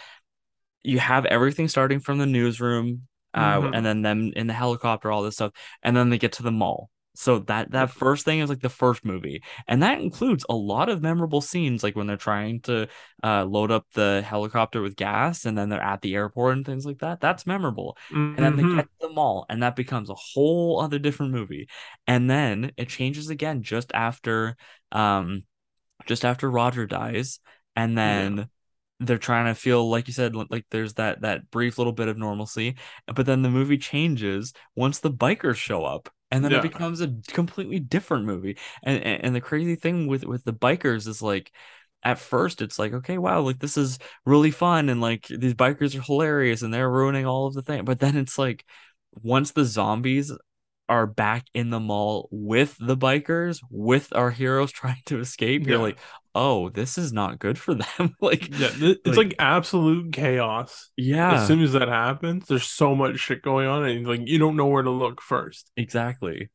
you have everything starting from the newsroom, uh, Mhm. and then them in the helicopter, all this stuff, and then they get to the mall. So that that first thing is like the first movie, and that includes a lot of memorable scenes, like when they're trying to uh, load up the helicopter with gas, and then they're at the airport and things like that. That's memorable. And then they Mhm. get to the mall, and that becomes a whole other different movie. And then it changes again just after, um, just after Roger dies, and then they're trying to feel like you said, like there's that that brief little bit of normalcy, but then the movie changes once the bikers show up. And then it becomes a completely different movie. And, and and the crazy thing with with the bikers is like at first it's like okay wow like this is really fun and like these bikers are hilarious and they're ruining all of the thing but then it's like once the zombies are back in the mall with the bikers with our heroes [laughs] trying to escape you're like oh this is not good for [laughs] them like Yeah, it's like- like, absolute chaos. yeah As soon as that happens, there's so much shit going on, and like you don't know where to look first. Exactly.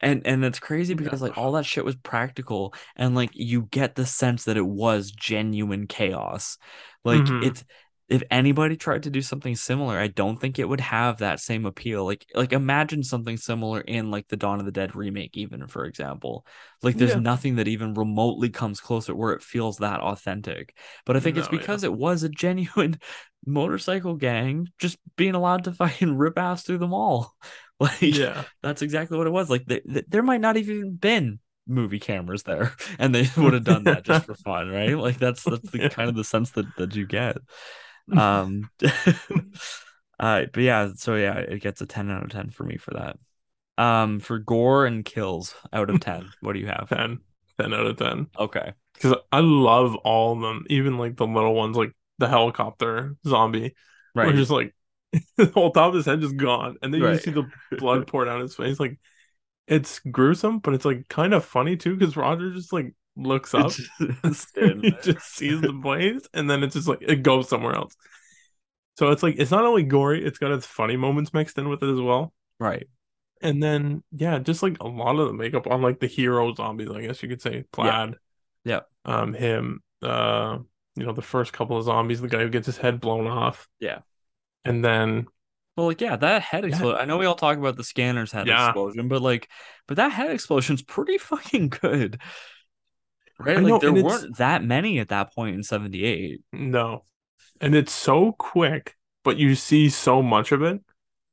And and it's crazy Yeah. because like all that shit was practical and like you get the sense that it was genuine chaos. Like Mhm. it's if anybody tried to do something similar, I don't think it would have that same appeal. Like like imagine something similar in like the Dawn of the Dead remake even for example. Like there's Yeah. nothing that even remotely comes close where it feels that authentic. But I think it's No, yeah. because it was a genuine [laughs] motorcycle gang just being allowed to fucking rip ass through the mall. [laughs] Like Yeah, that's exactly what it was. Like th- th- there might not even been movie cameras there, [laughs] and they would have done that just for fun, right? Like that's that's the Yeah. kind of the sense that that you get. Um, [laughs] uh, but yeah, so yeah, it gets a ten out of ten for me for that. Um, for gore and kills out of ten, [laughs] what do you have? 10, 10 out of ten. Okay, Because I love all of them, even like the little ones, like the helicopter zombie. Right. just like [laughs] the whole top of his head just gone, and then you Right. see the blood pour down his face. Like it's gruesome, but it's like kind of funny too, because Roger just like looks [laughs] up, he just [laughs] [laughs] sees the blaze, and then it's just like it goes somewhere else. So it's like it's not only gory, it's got its funny moments mixed in with it as well. right, And then yeah, just like a lot of the makeup on like the hero zombies, I guess you could say. Plaid. Yeah. Um, him, uh, you know, the first couple of zombies, the guy who gets his head blown off. Yeah. And then Well, like yeah, that head Yeah. explosion. I know we all talk about the scanner's head Yeah. explosion, but like, but that head explosion's pretty fucking good, right? I Like know, there weren't that many at that point in '78. no. And it's so quick, but you see so much of it.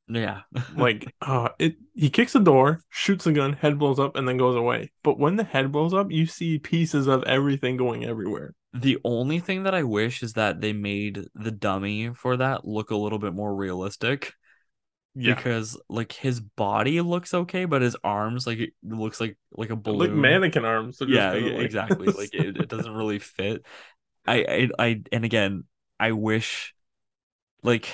Yeah, [laughs] Like, uh, it he kicks the door, shoots the gun, head blows up, and then goes away. But when the head blows up, you see pieces of everything going everywhere. the only thing that I wish is that they made the dummy for that look a little bit more realistic. Yeah. Because like his body looks okay, but his arms like it looks like like a balloon. Like mannequin arms. They're yeah kinda like- exactly like [laughs] it, it doesn't really fit I, I i and again i wish like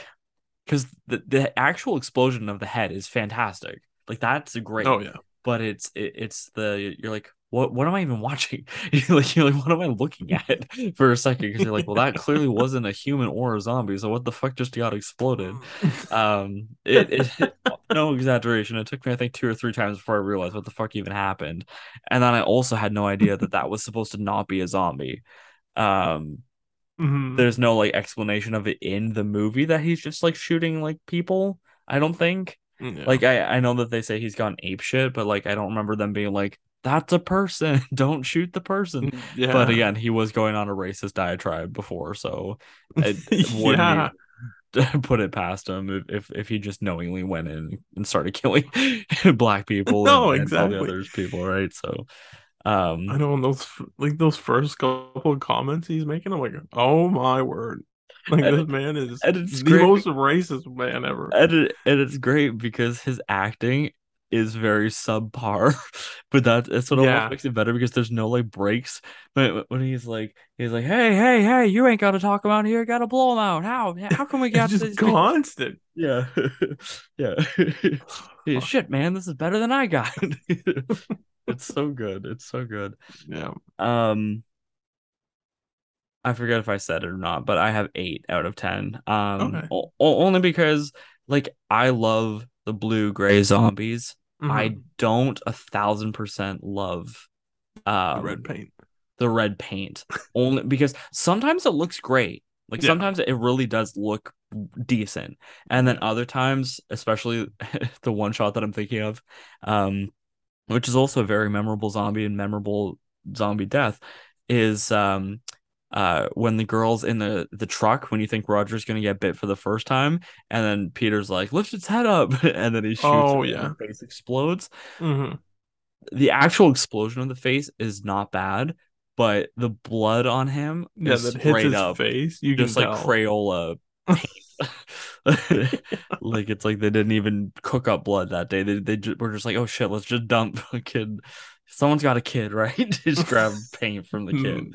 because the, the actual explosion of the head is fantastic like that's oh, great Oh yeah. but it's it, it's the you're like what what am I even watching? [laughs] you're like you're like what am I looking at [laughs] for a second? Because you're like, well, that clearly wasn't a human or a zombie. So what the fuck just got exploded? Um, it, it [laughs] no exaggeration. It took me I think two or three times before I realized what the fuck even happened, and then I also had no idea that that was supposed to not be a zombie. Um, Mhm. there's no like explanation of it in the movie that he's just like shooting like people. I don't think. Yeah. Like I I know that they say he's gone ape shit, but like I don't remember them being like that's a person. [laughs] don't shoot the person. yeah. But again, he was going on a racist diatribe before, so it, [laughs] yeah. [laughs] put it past him if, if he just knowingly went in and started killing black people No, and, and all the exactly. others people, right? So um I know in those like those first couple of comments he's making, I'm like, oh my word. Like And- this man is and it's the great most racist man ever. and, it, and it's great because his acting is very subpar [laughs] but that that's what Yeah. makes it better because there's no like breaks but when he's like he's like hey hey hey you ain't gotta talk about here gotta blow him out how how can we [laughs] get It's this constant. yeah [laughs] yeah Yeah, shit man this is better than i got it's so good it's so good Yeah. um I forget if I said it or not, but I have eight out of ten. Um, Okay. o- only because like I love the blue gray zombies. I Mhm. don't a thousand percent love The um red paint. the red paint. Only because sometimes it looks great. Like Yeah. sometimes it really does look decent, and then other times, especially [laughs] the one shot that I'm thinking of, um, which is also a very memorable zombie and memorable zombie death, is um, uh, when the girl's in the the truck when you think Roger's gonna get bit for the first time, and then Peter's like, lift its head up, [laughs] and then he shoots Oh, it and yeah. face explodes hmm the actual explosion of the face is not bad, but the blood on him Yeah, is that hits straight his up face. You just like tell. Crayola [laughs] like it's like they didn't even cook up blood that day. They they ju- were just like, oh shit, let's just dump a kid. Someone's got a kid, [laughs] right? just grab paint from the kid.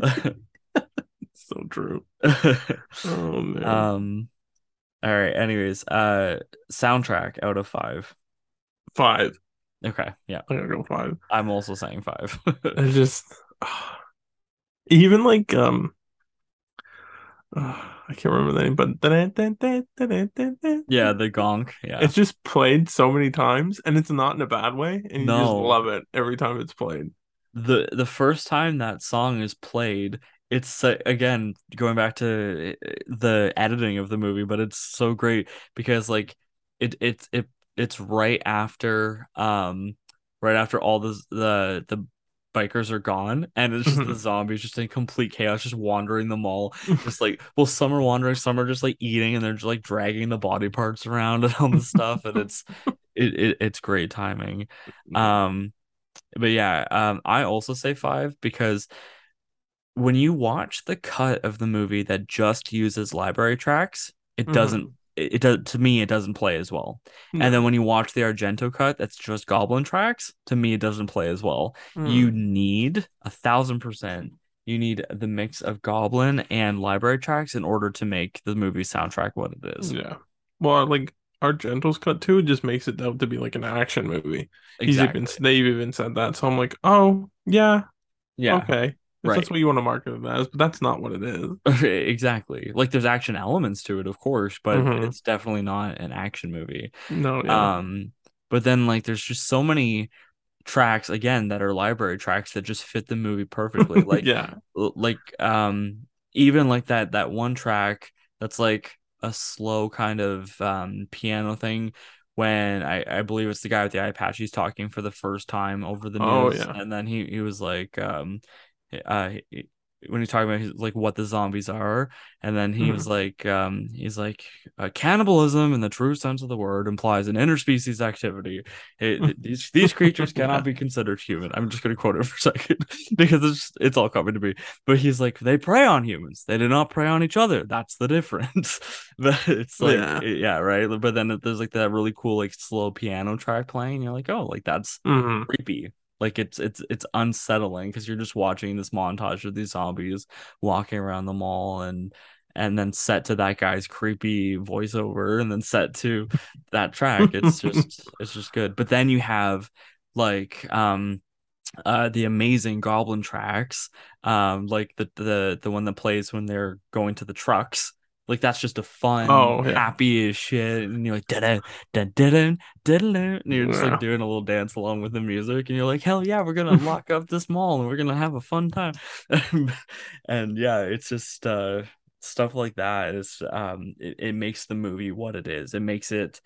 [laughs] so true. [laughs] Oh man. um. All right. Anyways, uh, soundtrack out of five. five. Okay. Yeah, I gotta go five. I'm also saying five. I [laughs] just even like um uh, I can't remember the name, but yeah, the gonk. Yeah. it's just played so many times and it's not in a bad way, and you just love it every time it's played. The the first time that song is played it's uh, again going back to uh, the editing of the movie but it's so great because like it it's it it's right after um right after all the the the bikers are gone and it's just the Mhm. zombies just in complete chaos just wandering the mall [laughs] just like well some are wandering some are just like eating and they're just like dragging the body parts around [laughs] and all this stuff and it's it, it it's great timing [laughs] um but yeah, um, I also say five because when you watch the cut of the movie that just uses library tracks, it doesn't. Mhm. It, it does to me. It doesn't play as well. And then when you watch the Argento cut, that's just Goblin tracks. To me, it doesn't play as well. Mm. You need a thousand percent. You need the mix of Goblin and library tracks in order to make the movie soundtrack what it is. yeah. Well, like Argento's cut too just makes it out to be like an action movie. Exactly. He's even they've even said that, so I'm like, oh yeah, Yeah. okay, right. that's what you want to market it as, but that's not what it is. [laughs] exactly. Like there's action elements to it, of course, but Mhm. it's definitely not an action movie. No, yeah. Um, but then like there's just so many tracks again that are library tracks that just fit the movie perfectly. [laughs] Like yeah. like um even like that that one track that's like a slow kind of um piano thing when I I believe it's the guy with the eye patch he's talking for the first time over the Oh, news yeah. and then he he was like um uh when he's talking about his, like what the zombies are and then he was like um he's like uh, cannibalism in the true sense of the word implies an interspecies activity. It, [laughs] these these creatures cannot be considered human. I'm just going to quote it [laughs] for a second because it's it's all coming to me. But he's like they prey on humans. They do not prey on each other. That's the difference. [laughs] But it's like Yeah. yeah. right? But then there's like that really cool like slow piano track playing. You're like oh like that's Mhm. creepy like it's it's it's unsettling because you're just watching this montage of these zombies walking around the mall and and then set to that guy's creepy voiceover and then set to that track. It's just [laughs] it's just good. But then you have like um uh the amazing goblin tracks um like the the the one that plays when they're going to the trucks like that's just a fun Oh, yeah. happy as shit and you're like da da da da and you're just Yeah. like doing a little dance along with the music and you're like hell yeah we're gonna lock up this mall and we're gonna have a fun time [laughs] and yeah it's just uh stuff like that is um it, it makes the movie what it is it makes it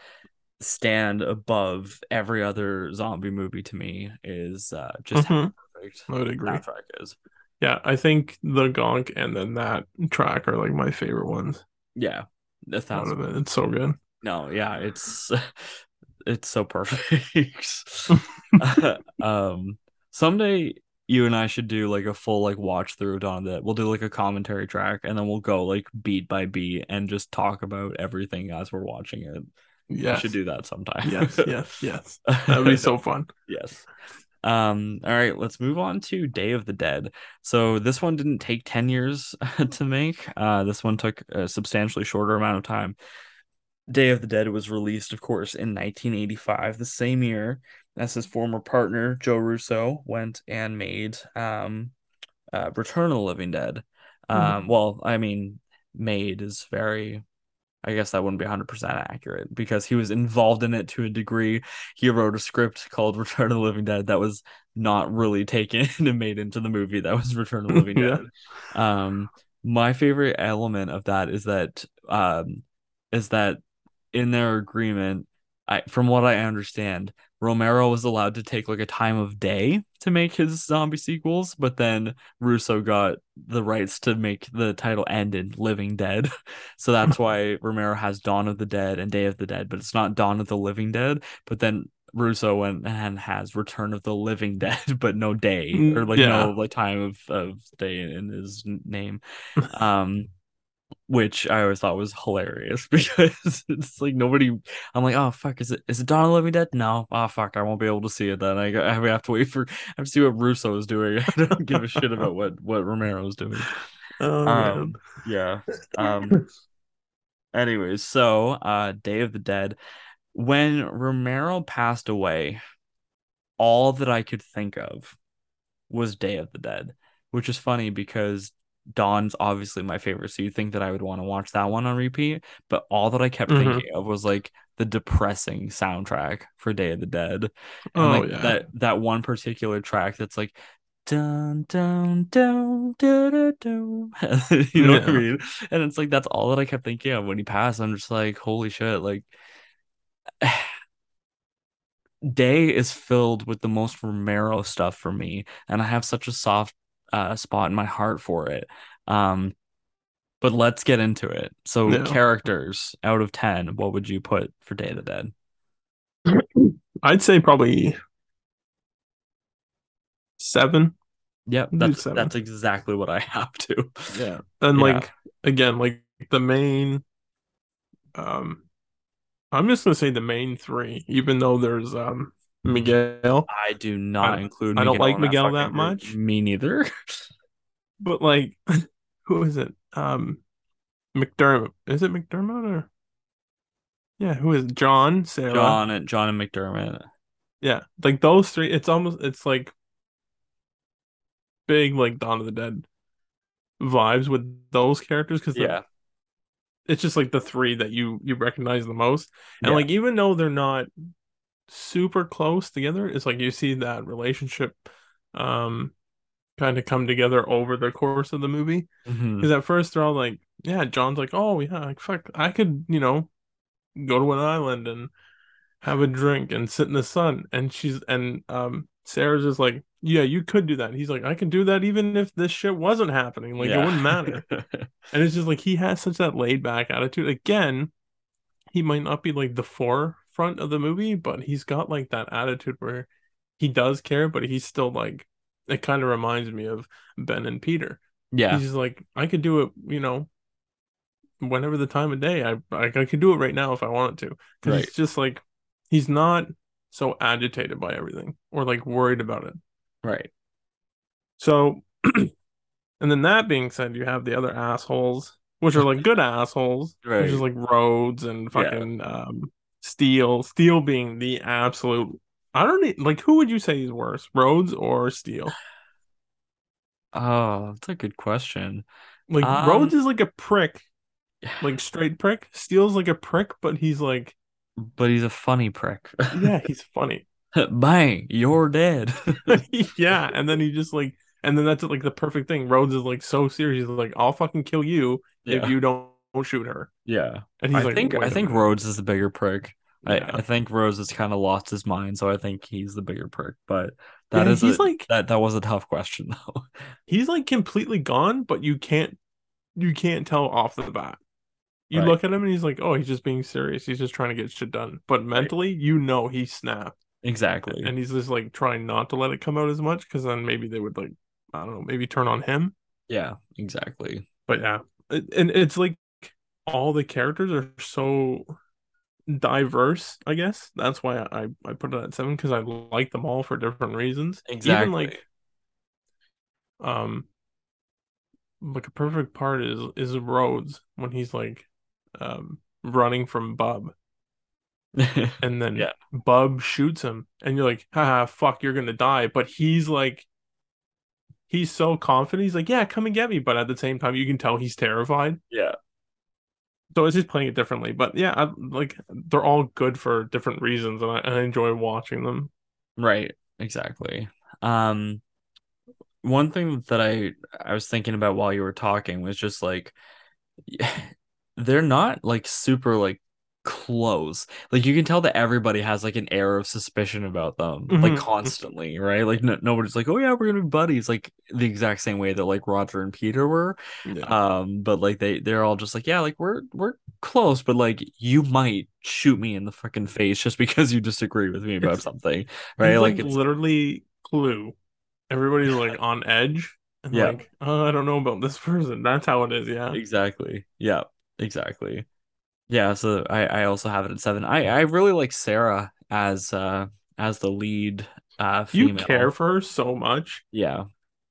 stand above every other zombie movie to me is uh just how Mhm. perfect I would agree. soundtrack is Yeah, I think the gonk and then that track are like my favorite ones yeah a thousand it. It's so good. no yeah it's [laughs] it's so perfect [laughs] [laughs] um someday you and I should do like a full like watch through on that. We'll do like a commentary track and then we'll go like beat by beat and just talk about everything as we're watching it. We Yes. should do that sometime. Yes, yes, yes. That would be so fun. yes. Um, all right, let's move on to Day of the Dead. So this one didn't take 10 years [laughs] to make. Uh, this one took a substantially shorter amount of time. Day of the Dead was released, of course, in 1985, the same year as his former partner, Joe Russo, went and made um, uh, Return of the Living Dead. Um, well, I mean, made is very I guess that wouldn't be 100% accurate because he was involved in it to a degree. He wrote a script called [laughs] Return of the Living Dead that was not really taken [laughs] and made into the movie that was Return of the Living [laughs] Yeah. Dead. Um, my favorite element of that is that um, is that in their agreement, I from what I understand, Romero was allowed to take like a time of day to make his zombie sequels, but then Russo got the rights to make the title end in Living Dead. [laughs] So that's why [laughs] Romero has Dawn of the Dead and Day of the Dead, but it's not Dawn of the Living Dead. But then Russo went and has Return of the Living [laughs] Dead, but no day or like Yeah. no like time of, of day in his name. Um which I always thought was hilarious [laughs] because it's like nobody. I'm like, oh fuck, is it is it Dawn of the Living Dead? No, oh fuck, I won't be able to see it then. I, I have to wait for I have to see what Russo is doing. [laughs] I don't give a shit about what what Romero is doing. [laughs] Oh man. Um, yeah. Um. Anyways, so uh, Day of the Dead. When Romero passed away, all that I could think of was Day of the Dead, which is funny because Dawn's obviously my favorite. So you think that I would want to watch that one on repeat, but all that I kept Mhm. thinking of was like the depressing soundtrack for Day of the Dead. And Oh, like yeah. that that one particular track that's like dun dun dun dun dun, dun. you know what I mean? And it's like that's all that I kept thinking of when he passed. I'm just like, holy shit, like [sighs] Day is filled with the most Romero stuff for me, and I have such a soft uh, spot in my heart for it. Um, but let's get into it. So, Yeah. characters out of 10, what would you put for Day of the Dead? [clears throat] I'd say probably seven. Yep, that's seven. that's exactly what I [laughs] have to. Yeah. And Yeah. like again, like the main um I'm just gonna say the main three, even though there's um Miguel. I do not I- include. I don't like that Miguel that group. much. Me neither. [laughs] But like [laughs] who is it? Um McDermott. Is it McDermott or yeah, who is it? John, Sarah. John and John and McDermott. Yeah, like those three, it's almost it's like big like Dawn of the Dead vibes with those characters because Yeah, it's just like the three that you you recognize the most. And Yeah. like even though they're not super close together, it's like you see that relationship um kind of come together over the course of the movie. Because at first they're all like, yeah, John's like, oh yeah, like fuck, I could, you know, go to an island and have a drink and sit in the sun. And she's and um Sarah's just like, yeah, you could do that. And he's like, I can do that even if this shit wasn't happening. Like it wouldn't matter. [laughs] And it's just like he has such that laid back attitude. Again, he might not be like the forefront of the movie, but he's got like that attitude where he does care, but he's still like it kind of reminds me of Ben and Peter. yeah, He's just like, I could do it, you know, whenever the time of day. I I, I could do it right now if I wanted to. Because Right. he's just like he's not so agitated by everything or like worried about it. right. So, [clears throat] and then that being said, you have the other assholes which are like good assholes, Right. which is like Rhodes and Yeah. fucking um Steel. Steel being the absolute. I don't need like who would you say is worse, Rhodes or Steel? Oh, that's a good question. Like Um, Rhodes is like a prick, [sighs] like straight prick. Steel's like a prick, but he's like, but he's a funny prick. yeah, [laughs] he's funny. [laughs] Bang, you're dead. [laughs] yeah, and then he just like, and then that's like the perfect thing. Rhodes is like so serious. He's like, I'll fucking kill you if you don't, don't shoot her. Yeah. And he's I like, think "Wait I think minute." Rhodes is the bigger prick. I, Yeah. I think Rhodes has kind of lost his mind, so I think he's the bigger prick. But that Yeah, is he's a, like- that that was a tough question [laughs] though. he's like completely gone, but you can't you can't tell off the bat. You Right. look at him and he's like, oh, he's just being serious. He's just trying to get shit done. But mentally, you know, he snapped, exactly. and he's just like trying not to let it come out as much because then maybe they would like, I don't know, maybe turn on him. yeah, exactly. But yeah, and it's like all the characters are so diverse. I guess that's why I I put it at seven because I like them all for different reasons. Exactly. Even like um like a perfect part is is Rhodes when he's like um running from Bub [laughs] and then Yeah. Bub shoots him and you're like haha fuck you're gonna die but he's like he's so confident he's like yeah come and get me but at the same time you can tell he's terrified yeah. So it's just playing it differently but yeah I, like they're all good for different reasons and I, and I enjoy watching them Right, exactly. Um one thing that I I was thinking about while you were talking was just like [laughs] they're not like super like close. Like you can tell that everybody has like an air of suspicion about them like Mhm. constantly, right? Like no, nobody's like, "Oh yeah, we're to be buddies." Like the exact same way that like Roger and Peter were. yeah Um but like they they're all just like, "Yeah, like we're we're close, but like you might shoot me in the fucking face just [laughs] because you disagree with me about It's- something." Right? Like like it's literally clue. Everybody's [laughs] like on edge and Yeah. like, oh, I don't know about this person. That's how it is, yeah. Exactly. Yeah, exactly. Yeah, so I I also have it at seven. I I really like Sarah as uh as the lead uh You care for her so much, Yeah.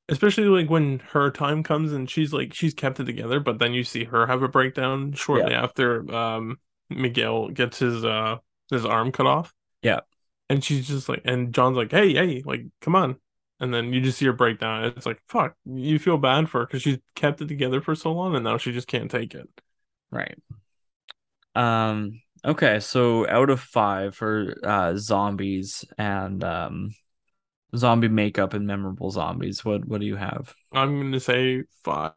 especially like when her time comes and she's like she's kept it together, but then you see her have a breakdown shortly after um Miguel gets his uh his arm cut off. Yeah. And she's just like and John's like, "Hey, hey, like come on." And then you just see her breakdown. It's like, "Fuck." You feel bad for her cuz she's kept it together for so long and now she just can't take it. Right. Um okay, so out of 5 for uh zombies and um zombie makeup and memorable zombies, what what do you have? I'm going to say 5.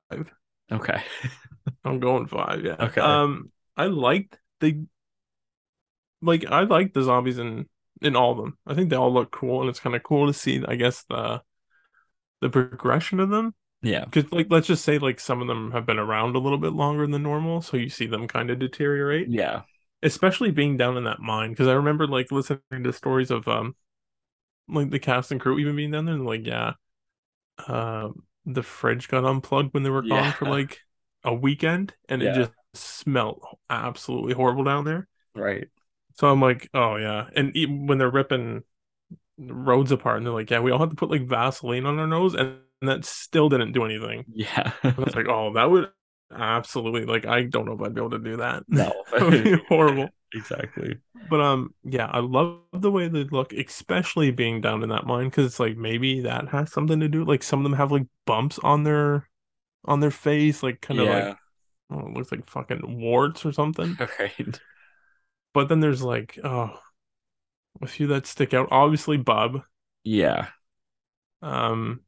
Okay. [laughs] I'm going five, yeah. Okay. Um, I liked the like I like the zombies in in all of them. I think they all look cool, and it's kind of cool to see. I guess the the progression of them, Yeah. because like let's just say like some of them have been around a little bit longer than normal, so you see them kind of deteriorate. Yeah. Especially being down in that mine, because I remember like listening to stories of um like the cast and crew even being down there, and like yeah, um, the fridge got unplugged when they were gone for like a weekend, and Yeah. it just smelled absolutely horrible down there. Right. So I'm like, oh yeah, and when they're ripping Rhodes apart, and they're like, yeah, we all have to put like Vaseline on our nose, and that still didn't do anything. Yeah. I was like, oh, that would absolutely like I don't know if I'd be able to do that. No. [laughs] that would be horrible. [laughs] exactly. But um, yeah, I love the way they look, especially being down in that mine, because it's like maybe that has something to do. Like some of them have like bumps on their on their face, like kind of Yeah. like oh, it looks like fucking warts or something. [laughs] Right. But then there's like oh, a few that stick out. Obviously, Bub. Yeah. Um,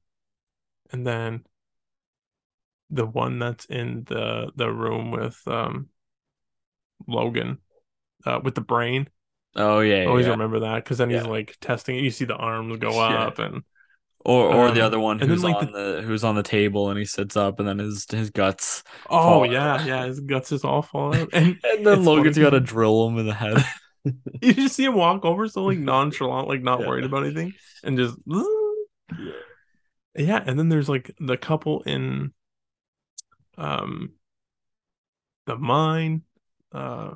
and then the one that's in the the room with um Logan, uh, with the brain. Oh yeah. Always yeah. remember that because then he's like testing it. You see the arms go [laughs] Yeah. up, and Or or the Um, other one and then, who's like, on the... who's on the table and he sits up and then his his guts oh fall yeah, out. yeah, his guts is all fall out, and [laughs] and then Logan's got to drill him in the head. [laughs] you just see him walk over so like nonchalant, like not Yeah. worried about anything, and just yeah. Yeah, and then there's like the couple in um the mine, uh,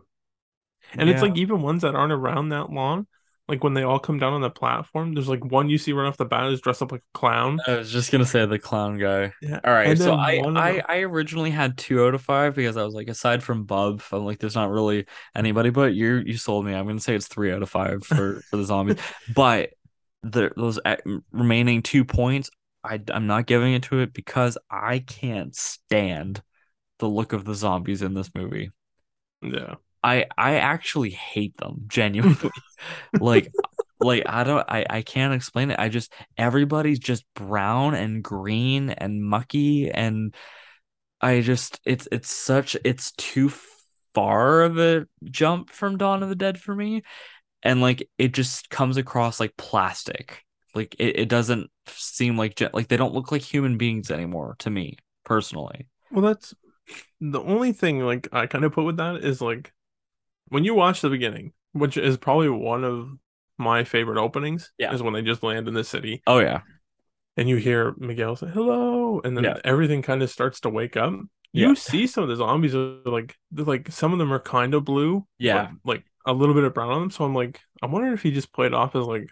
and it's like even ones that aren't around that long. like when they all come down on the platform, there's like one you see right off the bat is dressed up like a clown. I was just gonna say the clown guy. Yeah. All right, so I, I I originally had two out of five because I was like, aside from Bub, I'm like, there's not really anybody. But you you sold me. I'm gonna say it's three out of five for for the zombies. [laughs] But the those uh, remaining two points, I I'm not giving it to it because I can't stand the look of the zombies in this movie. Yeah. I I actually hate them genuinely. [laughs] like like I don't I I can't explain it. I just everybody's just brown and green and mucky and I just it's it's such it's too far of a jump from Dawn of the Dead for me and like it just comes across like plastic. Like it, it doesn't seem like like they don't look like human beings anymore to me personally. Well, that's the only thing like I kind of put with that is like when you watch the beginning, which is probably one of my favorite openings, Yeah. is when they just land in the city Oh yeah. and you hear Miguel say hello, and then Yeah. everything kind of starts to wake up. Yeah. You see some of the zombies are like like some of them are kind of blue, Yeah. like a little bit of brown on them. So I'm like, I'm wondering if he just played off as like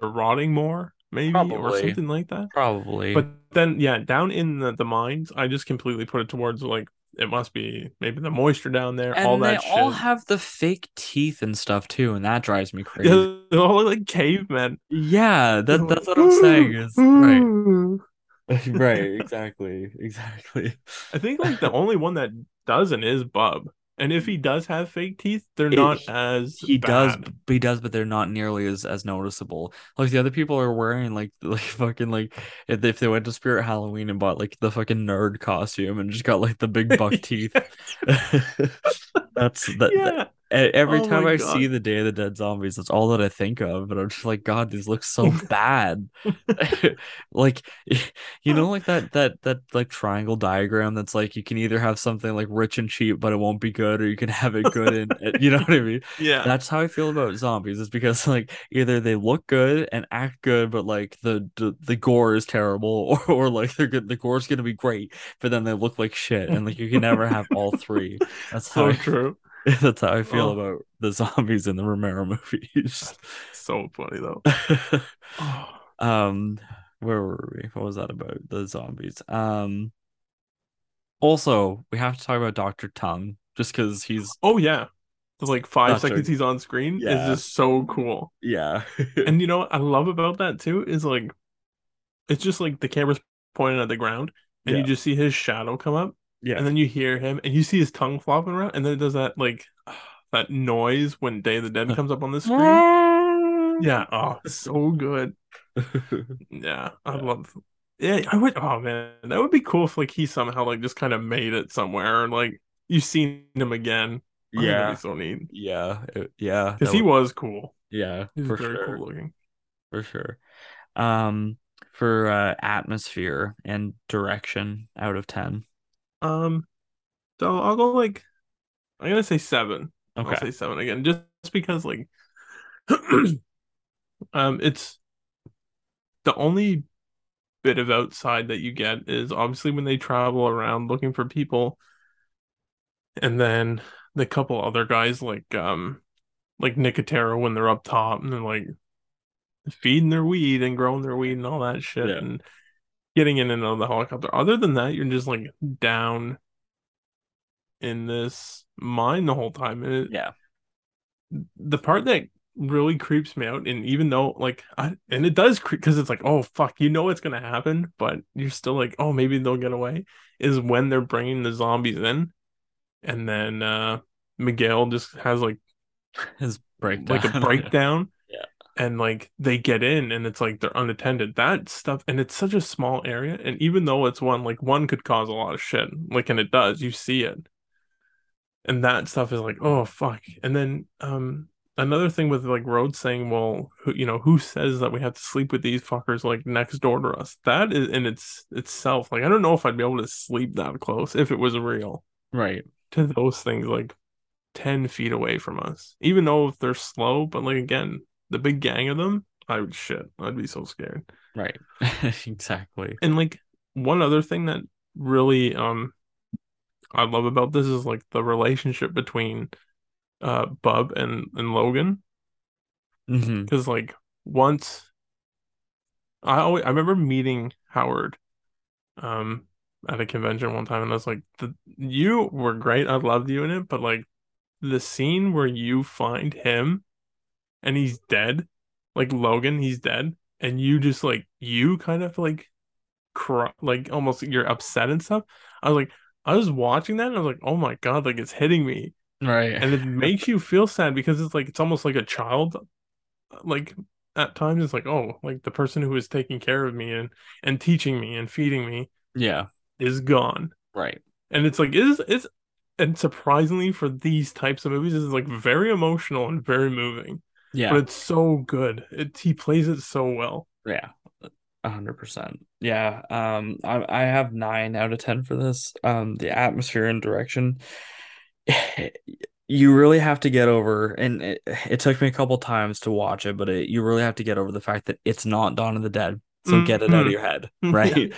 they're rotting more, maybe, or something like that. Probably. But then, yeah, down in the, the mines, I just completely put it towards like it must be maybe the moisture down there, and all they that shit. all have the fake teeth and stuff too, and that drives me [laughs] crazy. Yeah, they all look like cavemen. Yeah, that that's what I'm saying is right. [laughs] Right, [laughs] exactly. Exactly. I think like the only one that doesn't is Bub, and if he does have fake teeth, they're It- not as He does he does, but they're not nearly as as noticeable. Like the other people are wearing like [laughs] like fucking like if they, if they went to Spirit Halloween and bought like the fucking nerd costume and just got like the big buck [laughs] teeth. [laughs] That's that, that- yeah, e- every Oh time I God. see the Day of the Dead zombies, that's all that I think of. But I'm just like, God, these look so [laughs] bad. [laughs] like you know, like that that that like triangle diagram that's like you can either have something like rich and cheap, but it won't be good, or you can have it good and and- you know what I mean? [laughs] yeah. That's how I feel about zombies. Is because like either they look good and act good, but like the the, the gore is terrible, or, or like they're good. The gore's gonna be great, but then they look like shit, and like you can never have all three. That's how so I, true. [laughs] that's how I feel Oh. about the zombies in the Romero movies. So funny though. Oh. [laughs] um, where were we? What was that about? The zombies. Um, also we have to talk about Doctor Tongue just because he's Oh yeah. The like five Not seconds he's on screen Yeah. is just so cool. yeah [laughs] And you know what I love about that too is like it's just like the camera's pointing at the ground and you just see his shadow come up yeah and then you hear him and you see his tongue flopping around and then it does that like [sighs] that noise when Day of the Dead comes up on the [laughs] screen. Yeah, oh so good. [laughs] Yeah, I love Yeah, I would oh man, that would be cool if like he somehow like just kind of made it somewhere and like you've seen him again. I think that'd yeah so neat. yeah it- yeah Because he would- was cool. yeah He was for very sure cool looking. for sure um for uh atmosphere and direction out of 10 Um, so I'll go like I'm gonna say seven. I'll okay say seven again, just because like, [clears throat] um, it's the only bit of outside that you get is obviously when they travel around looking for people, and then the couple other guys like um, like Nicotero when they're up top and they're like feeding their weed and growing their weed and all that shit Yeah. and getting in and out of the helicopter. Other than that, you're just like down in this mine the whole time. And it, yeah the part that really creeps me out, and even though like I and it does creep because it's like, oh fuck, you know it's gonna happen, but you're still like, oh maybe they'll get away. Is when they're bringing the zombies in, and then uh Miguel just has like his breakdown like a breakdown. [laughs] And like they get in and it's like they're unattended. That stuff and it's such a small area. And even though it's one, like one could cause a lot of shit. Like and it does, you see it. And that stuff is like, oh fuck. And then um another thing with like Rhodes saying, well, who you know, who says that we have to sleep with these fuckers like next door to us? That is in its itself, like I don't know if I'd be able to sleep that close if it was real right to those things like 10 feet away from us. Even though if they're slow, but like again, the big gang of them, I would shit. I'd be so scared. right [laughs] exactly And like one other thing that really um I love about this is like the relationship between uh Bub and and Logan. because like once I always I remember meeting Howard um at a convention one time and I was like the you were great I loved you in it but like the scene where you find him and he's dead like Logan he's dead and you just like you kind of like cry like almost you're upset and stuff I was like I was watching that and I was like oh my God like it's hitting me Right. and it makes you feel sad because it's like it's almost like a child like at times it's like oh like the person who is taking care of me and and teaching me and feeding me Yeah. is gone Right. and it's like is it's and surprisingly for these types of movies it's like very emotional and very moving but it's so good it he plays it so well Yeah. A hundred percent. Yeah. Um, I I have nine out of ten for this. Um, the atmosphere and direction. [sighs] You really have to get over, and it, it took me a couple times to watch it, but it, you really have to get over the fact that it's not Dawn of the Dead. So get it out of Mhm. your head, [laughs] Yeah. right?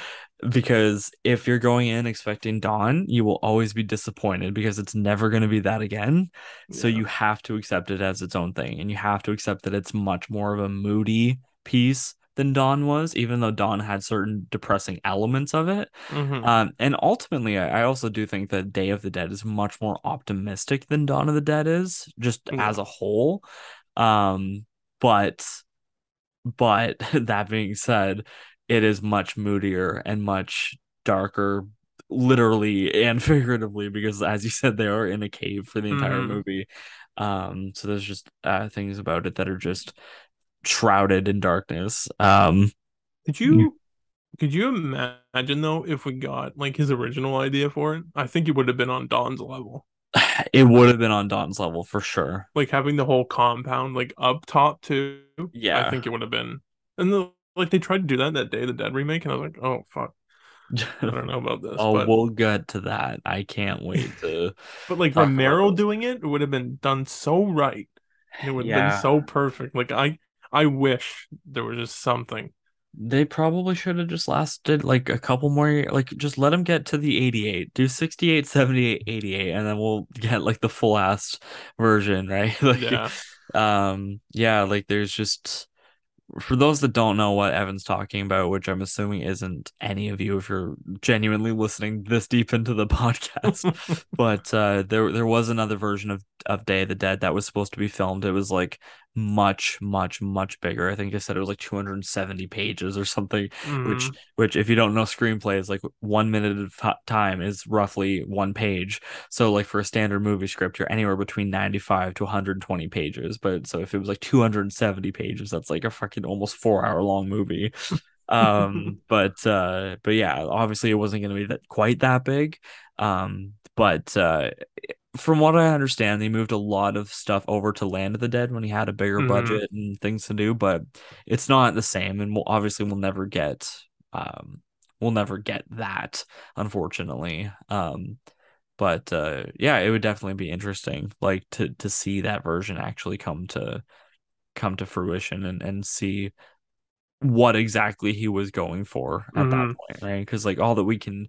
Because if you're going in expecting Dawn, you will always be disappointed because it's never going to be that again. So you have to accept it as its own thing, and you have to accept that it's much more of a moody piece than Dawn was, even though Dawn had certain depressing elements of it. Mhm. Um, and ultimately, I, I also do think that Day of the Dead is much more optimistic than Dawn of the Dead is, just Yeah. as a whole. Um, but but [laughs] that being said, it is much moodier and much darker, literally and [laughs] figuratively, because as you said, they are in a cave for the entire Mhm. movie. Um, so there's just uh, things about it that are just shrouded in darkness. Um, could you could you imagine though if we got like his original idea for it I think it would have been on Dawn's level it would have been on Dawn's level for sure. like having the whole compound like up top too. Yeah. I think it would have been. And the, like they tried to do that that Day the Dead remake, and I was like, oh fuck, I don't know about this. [laughs] Oh, but we'll get to that. I can't wait to. [laughs] but like Romero doing it, it would have been done so right. It would have Yeah. been so perfect. Like I I wish there was just something. They probably should have just lasted like a couple more years. Like, just let them get to the 88, do 68, 78, 88, and then we'll get like the full ass version, [laughs] right? Like, Yeah. um, yeah, like there's just for those that don't know what Evan's talking about, which I'm assuming isn't any of you if you're genuinely listening this deep into the [laughs] podcast. [laughs] but uh there there was another version of of Day of the Dead that was supposed to be filmed. It was like much, much, much bigger. I think I said it was like 270 pages or something, which Mhm. which if you don't know screenplay is like one minute of time is roughly one page. So like for a standard movie script, you're anywhere between 95 to 120 pages. But so if it was like 270 pages, that's like a fucking almost four hour long movie. [laughs] um [laughs] but uh but yeah obviously it wasn't going to be that quite that big um but uh from what i understand they moved a lot of stuff over to land of the dead when he had a bigger Mhm. budget and things to do but it's not the same and we'll obviously we'll never get um we'll never get that unfortunately um but uh yeah it would definitely be interesting like to to see that version actually come to come to fruition and and see what exactly he was going for at that Mhm. point right because like all that we can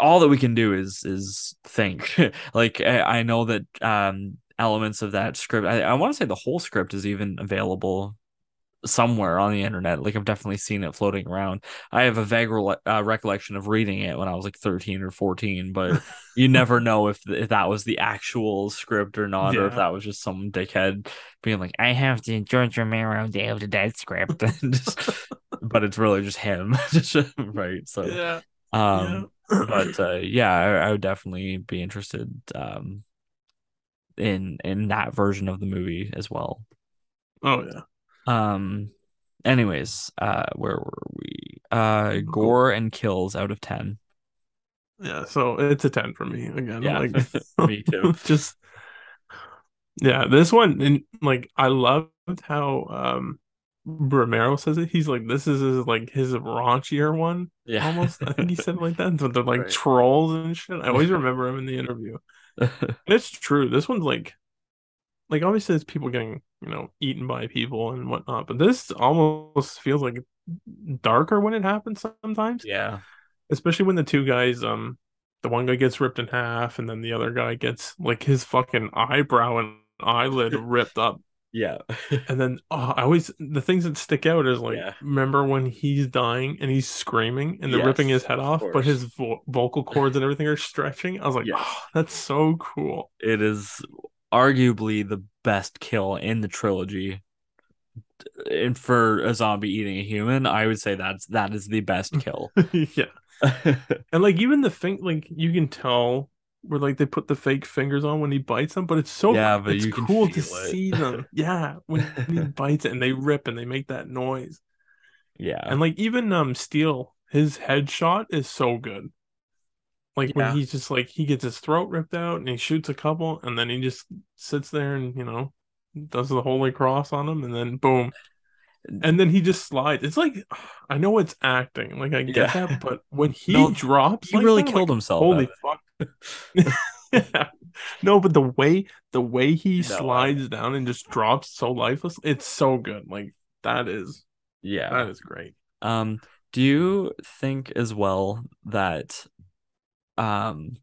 all that we can do is is think. [laughs] Like I, I know that um elements of that script I, I want to say the whole script is even available somewhere on the internet. Like I've definitely seen it floating around. I have a vague rele- uh, recollection of reading it when I was like 13 or 14 but you [laughs] never know if if that was the actual script or not or if that was just some dickhead being like I have the George Romero Day of the Dead script. And [laughs] just, but it's really just him. Just right so Yeah. um yeah. But uh, yeah, I, I would definitely be interested um in in that version of the movie as well. oh yeah. Um anyways, uh where were we? Uh gore and kills out of 10. Yeah, so it's a 10 for me again. Yeah, Like [laughs] me too. [laughs] just yeah, this one and like I loved how um Romero says it. He's like this is his, like his raunchier one Yeah. almost. I think he said it like that. So they're like Right. trolls and shit. I always remember him in the interview. [laughs] And it's true. This one's like like obviously it's people getting, you know, eaten by people and whatnot, but this almost feels like darker when it happens sometimes yeah. especially when the two guys um the one guy gets ripped in half and then the other guy gets like his fucking eyebrow and eyelid [laughs] ripped up Yeah. [laughs] And then oh, I always the things that stick out is like Yeah. remember when he's dying and he's screaming and they're Yes, ripping his head of off, but his vo vocal cords and everything are stretching. I was like, oh, Yes. oh, that's so cool. It is arguably the best kill in the trilogy. And for a zombie eating a human, I would say that's that is the best kill. [laughs] yeah. [laughs] And like even the thing like you can tell where like they put the fake fingers on when he bites them, but it's so Yeah, but it's cool to it. see them. [laughs] Yeah, when he [laughs] bites it and they rip and they make that noise. yeah. And like even um Steel, his headshot is so good. Like Yeah. when he's just like he gets his throat ripped out and he shoots a couple and then he just sits there and you know does the holy cross on him and then boom. And then he just slides. It's like [sighs] I know it's acting, like I get Yeah. that, but [laughs] when he No, drops, he like really killed like, himself. Holy fuck! [laughs] No, but the way the way he No, slides down and just drops so lifeless, it's so good. Like that is yeah. that is great. Um, do you think as well that um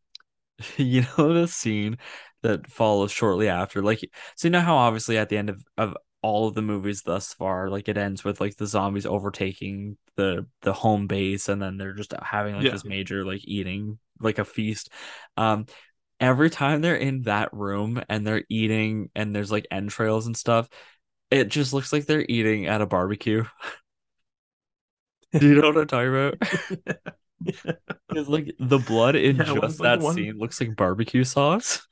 [laughs] you know the scene that follows shortly after like so you know how obviously at the end of, of all of the movies thus far like it ends with like the zombies overtaking the the home base and then they're just having like Yeah. this major like eating like a feast. Um every time they're in that room and they're eating and there's like entrails and stuff it just looks like they're eating at a barbecue. [laughs] Do you know what I'm talking about? [laughs] Because like the blood in Yeah, just that one- scene looks like barbecue sauce,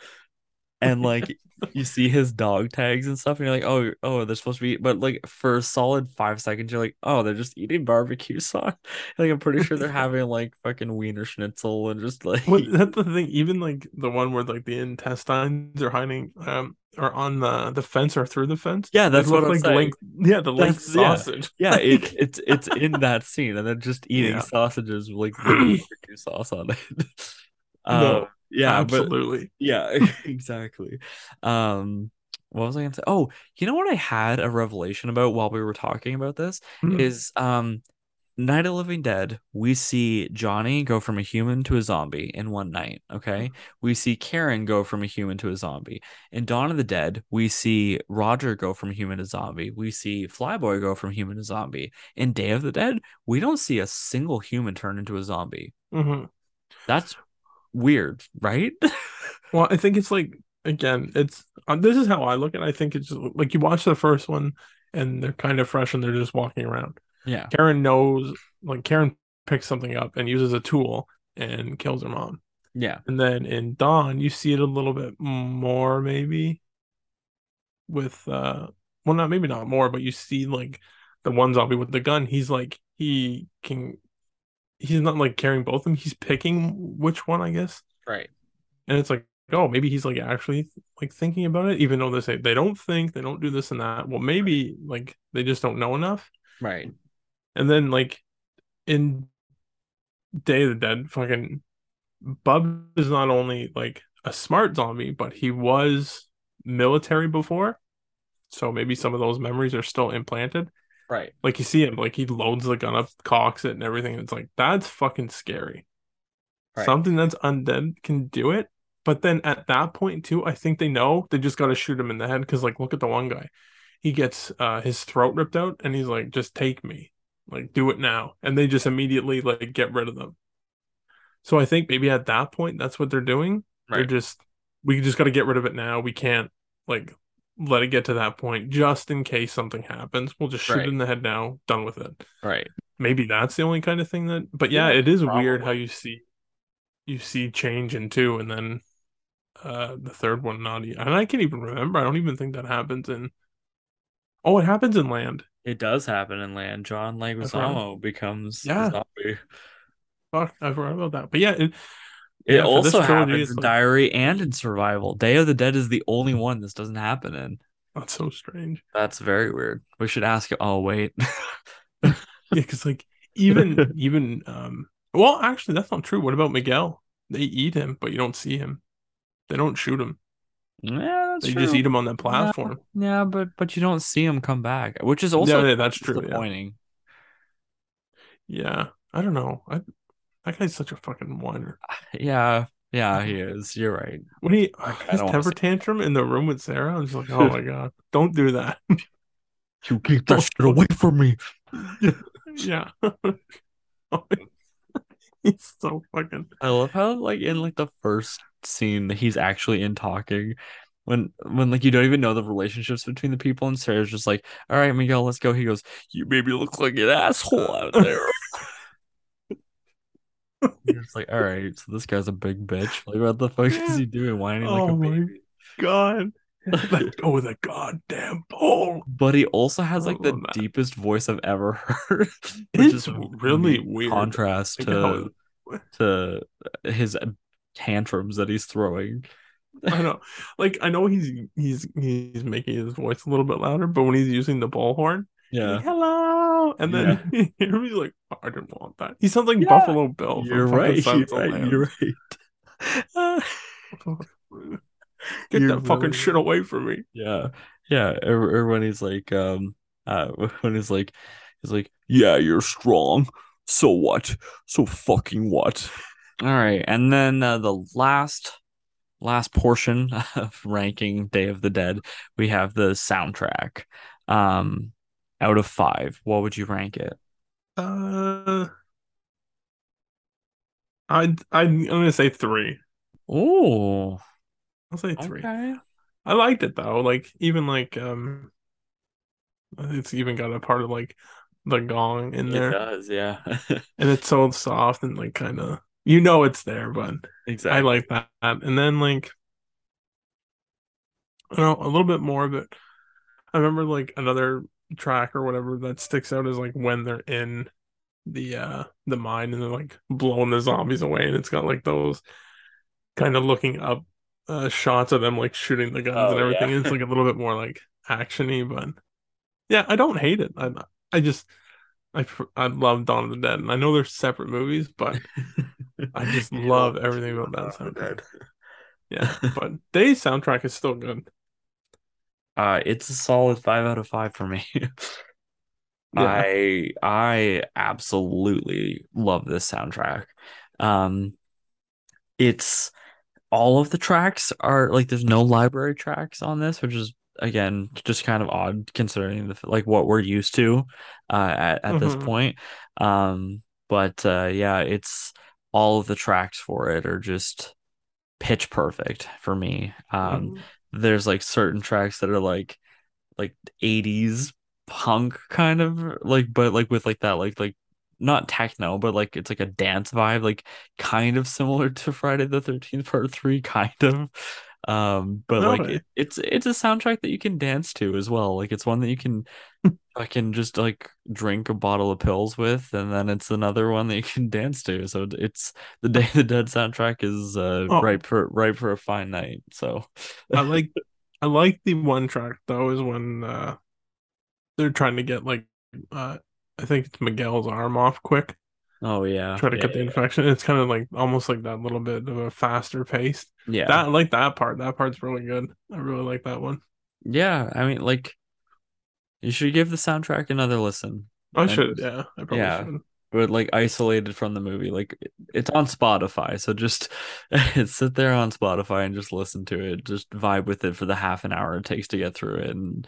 and like you see his dog tags and stuff, and you're like, oh, oh, they're supposed to be, but like for a solid five seconds, you're like, oh, they're just eating barbecue [laughs] sauce. Like I'm pretty sure they're [laughs] having like fucking wiener schnitzel and just like Well, that's the thing. Even like the one where like the intestines are hiding, um, or on the the fence or through the fence. yeah, that's what I'm like saying. link, yeah, the link That's- yeah. sausage. Yeah, [laughs] it, it's it's in that scene, and then just eating Yeah. sausages with like [clears throat] barbecue sauce on it. No, Yeah, but absolutely. Yeah, [laughs] [laughs] exactly. Um, what was I gonna say? Oh, you know what I had a revelation about while we were talking about this Hmm. is um Night of the Living Dead, we see Johnny go from a human to a zombie in one night. Okay. We see Karen go from a human to a zombie. In Dawn of the Dead, we see Roger go from human to zombie. We see Flyboy go from human to zombie. In Day of the Dead, we don't see a single human turn into a zombie. Mhm. That's weird, right? [laughs] Well, I think it's like again, it's uh, this is how I look at. it. I think it's just, like you watch the first one and they're kind of fresh and they're just walking around. yeah. Karen knows, like Karen picks something up and uses a tool and kills her mom. Yeah. And then in Dawn, you see it a little bit more, maybe with uh well not maybe not more, but you see like the one zombie with the gun, he's like he can he's not like carrying both of them, he's picking which one, I guess. Right. And it's like, oh, maybe he's like actually like thinking about it, even though they say they don't think, they don't do this and that. Well, maybe like they just don't know enough. Right. And then like in Day of the Dead, fucking Bub is not only like a smart zombie, but he was military before. So maybe some of those memories are still implanted. Right. Like you see him, like he loads the gun up, cocks it, and everything. And it's like that's fucking scary. Right. Something that's undead can do it. But then at that point too, I think they know they just got to shoot him in the head because like look at the one guy, he gets uh his throat ripped out, and he's like, just take me, like do it now, and they just immediately like get rid of them. So I think maybe at that point that's what they're doing. They're just we just got to get rid of it now. We can't like let it get to that point just in case something happens. We'll just shoot Right. it in the head now, done with it. Right. Maybe that's the only kind of thing that but yeah, Yeah, it is weird how you see you see change in two and then uh the third one not e- and I can't even remember. I don't even think that happens in Oh, it happens in land. It does happen in land. John Leguizamo becomes Yeah. zombie. Fuck, I forgot about that. But yeah, it, It yeah, also happens in like- Diary and in Survival. Day of the Dead is the only one this doesn't happen in. that's so strange. That's very weird. We should ask. Oh wait. [laughs] Yeah, because like even [laughs] even um well actually that's not true. What about Miguel? They eat him, but you don't see him. They don't shoot him. yeah, that's They true. just eat him on that platform. Yeah, but but you don't see him come back, which is also yeah, yeah, that's true. Yeah. disappointing. yeah. I don't know. I that guy's such a fucking whiner. [laughs] Yeah. Yeah, he [laughs] is. You're right. When he I [sighs] his temper tantrum in the room with Sarah, I'm just like, oh my [laughs] god, don't do that. You keep that shit away from me. yeah. Oh, he's so fucking I love how like in like the first scene that he's actually in talking when when like you don't even know the relationships between the people and Sarah's just like, all right, Miguel, let's go. He goes, You made me look like an asshole out there. You're just like, all right, so this guy's a big bitch. Like, what the fuck is he doing? Whining like Oh a my baby. god. [laughs] Let go of the goddamn pole. But he also has like the oh, that. deepest voice I've ever [laughs] heard, which It's is really weird. contrast to to his tantrums that he's throwing. I know. Like I know he's he's he's making his voice a little bit louder, but when he's using the bullhorn, he's Yeah, like, hello, and then he's [laughs] like, "Oh, I didn't want that. He sounds like Yeah. Buffalo Bill. you're right. [laughs] You're Silence of the right. [laughs] You're right. Get You're that fucking shit away from me. Yeah, yeah. Or, or when he's like, um, uh, when he's like, he's like, yeah, you're strong. So what? So fucking what? All right, and then uh, the last, last portion of ranking Day of the Dead, we have the soundtrack. Um, out of five, what would you rank it? Uh, I I I'm gonna say three. Oh, I'll say three. okay. I liked it though. Like even like um, it's even got a part of like the gong in It there, does, yeah. [laughs] and it's so soft and like kind of you know it's there, but exactly. I like that. And then like I don't know a little bit more of it. I remember like another track or whatever that sticks out is like when they're in the uh the mine and they're like blowing the zombies away, and it's got like those kind of looking up uh shots of them like shooting the guns Oh, and everything. yeah. It's like a little bit more like actiony, but yeah, I don't hate it. I I just I I love Dawn of the Dead, and I know they're separate movies, but [laughs] I just love everything about that soundtrack. Yeah, but Day's soundtrack is still good. Uh, it's a solid five out of five for me. [laughs] Yeah. I I absolutely love this soundtrack. Um, it's all of the tracks are like there's no library tracks on this, which is again just kind of odd considering the like what we're used to uh at, at this Mhm. point. Um, but uh yeah, it's all of the tracks for it are just pitch perfect for me. Um, Mhm. There's like certain tracks that are like like 80s punk kind of like but like with like that like like not techno but like it's like a dance vibe like kind of similar to Friday the 13th part 3 kind of um but like it, it's it's a soundtrack that you can dance to as well. Like it's one that you can [laughs] I can just like drink a bottle of pills with and then it's another one that you can dance to. So it's the Day of the Dead soundtrack is uh Oh. ripe for ripe for a fine night so. I like I like the one track though is when uh they're trying to get like uh I think it's Miguel's arm off quick, oh yeah try to yeah, get the infection. It's kind of like almost like that little bit of a faster pace. yeah That I like that part. That part's really good. I really like that one. Yeah, I mean, like, you should give the soundtrack another listen. I And should, yeah. I probably yeah. should. But like isolated from the movie, like it's on Spotify, so just [laughs] sit there on Spotify and just listen to it. Just vibe with it for the half an hour it takes to get through it, and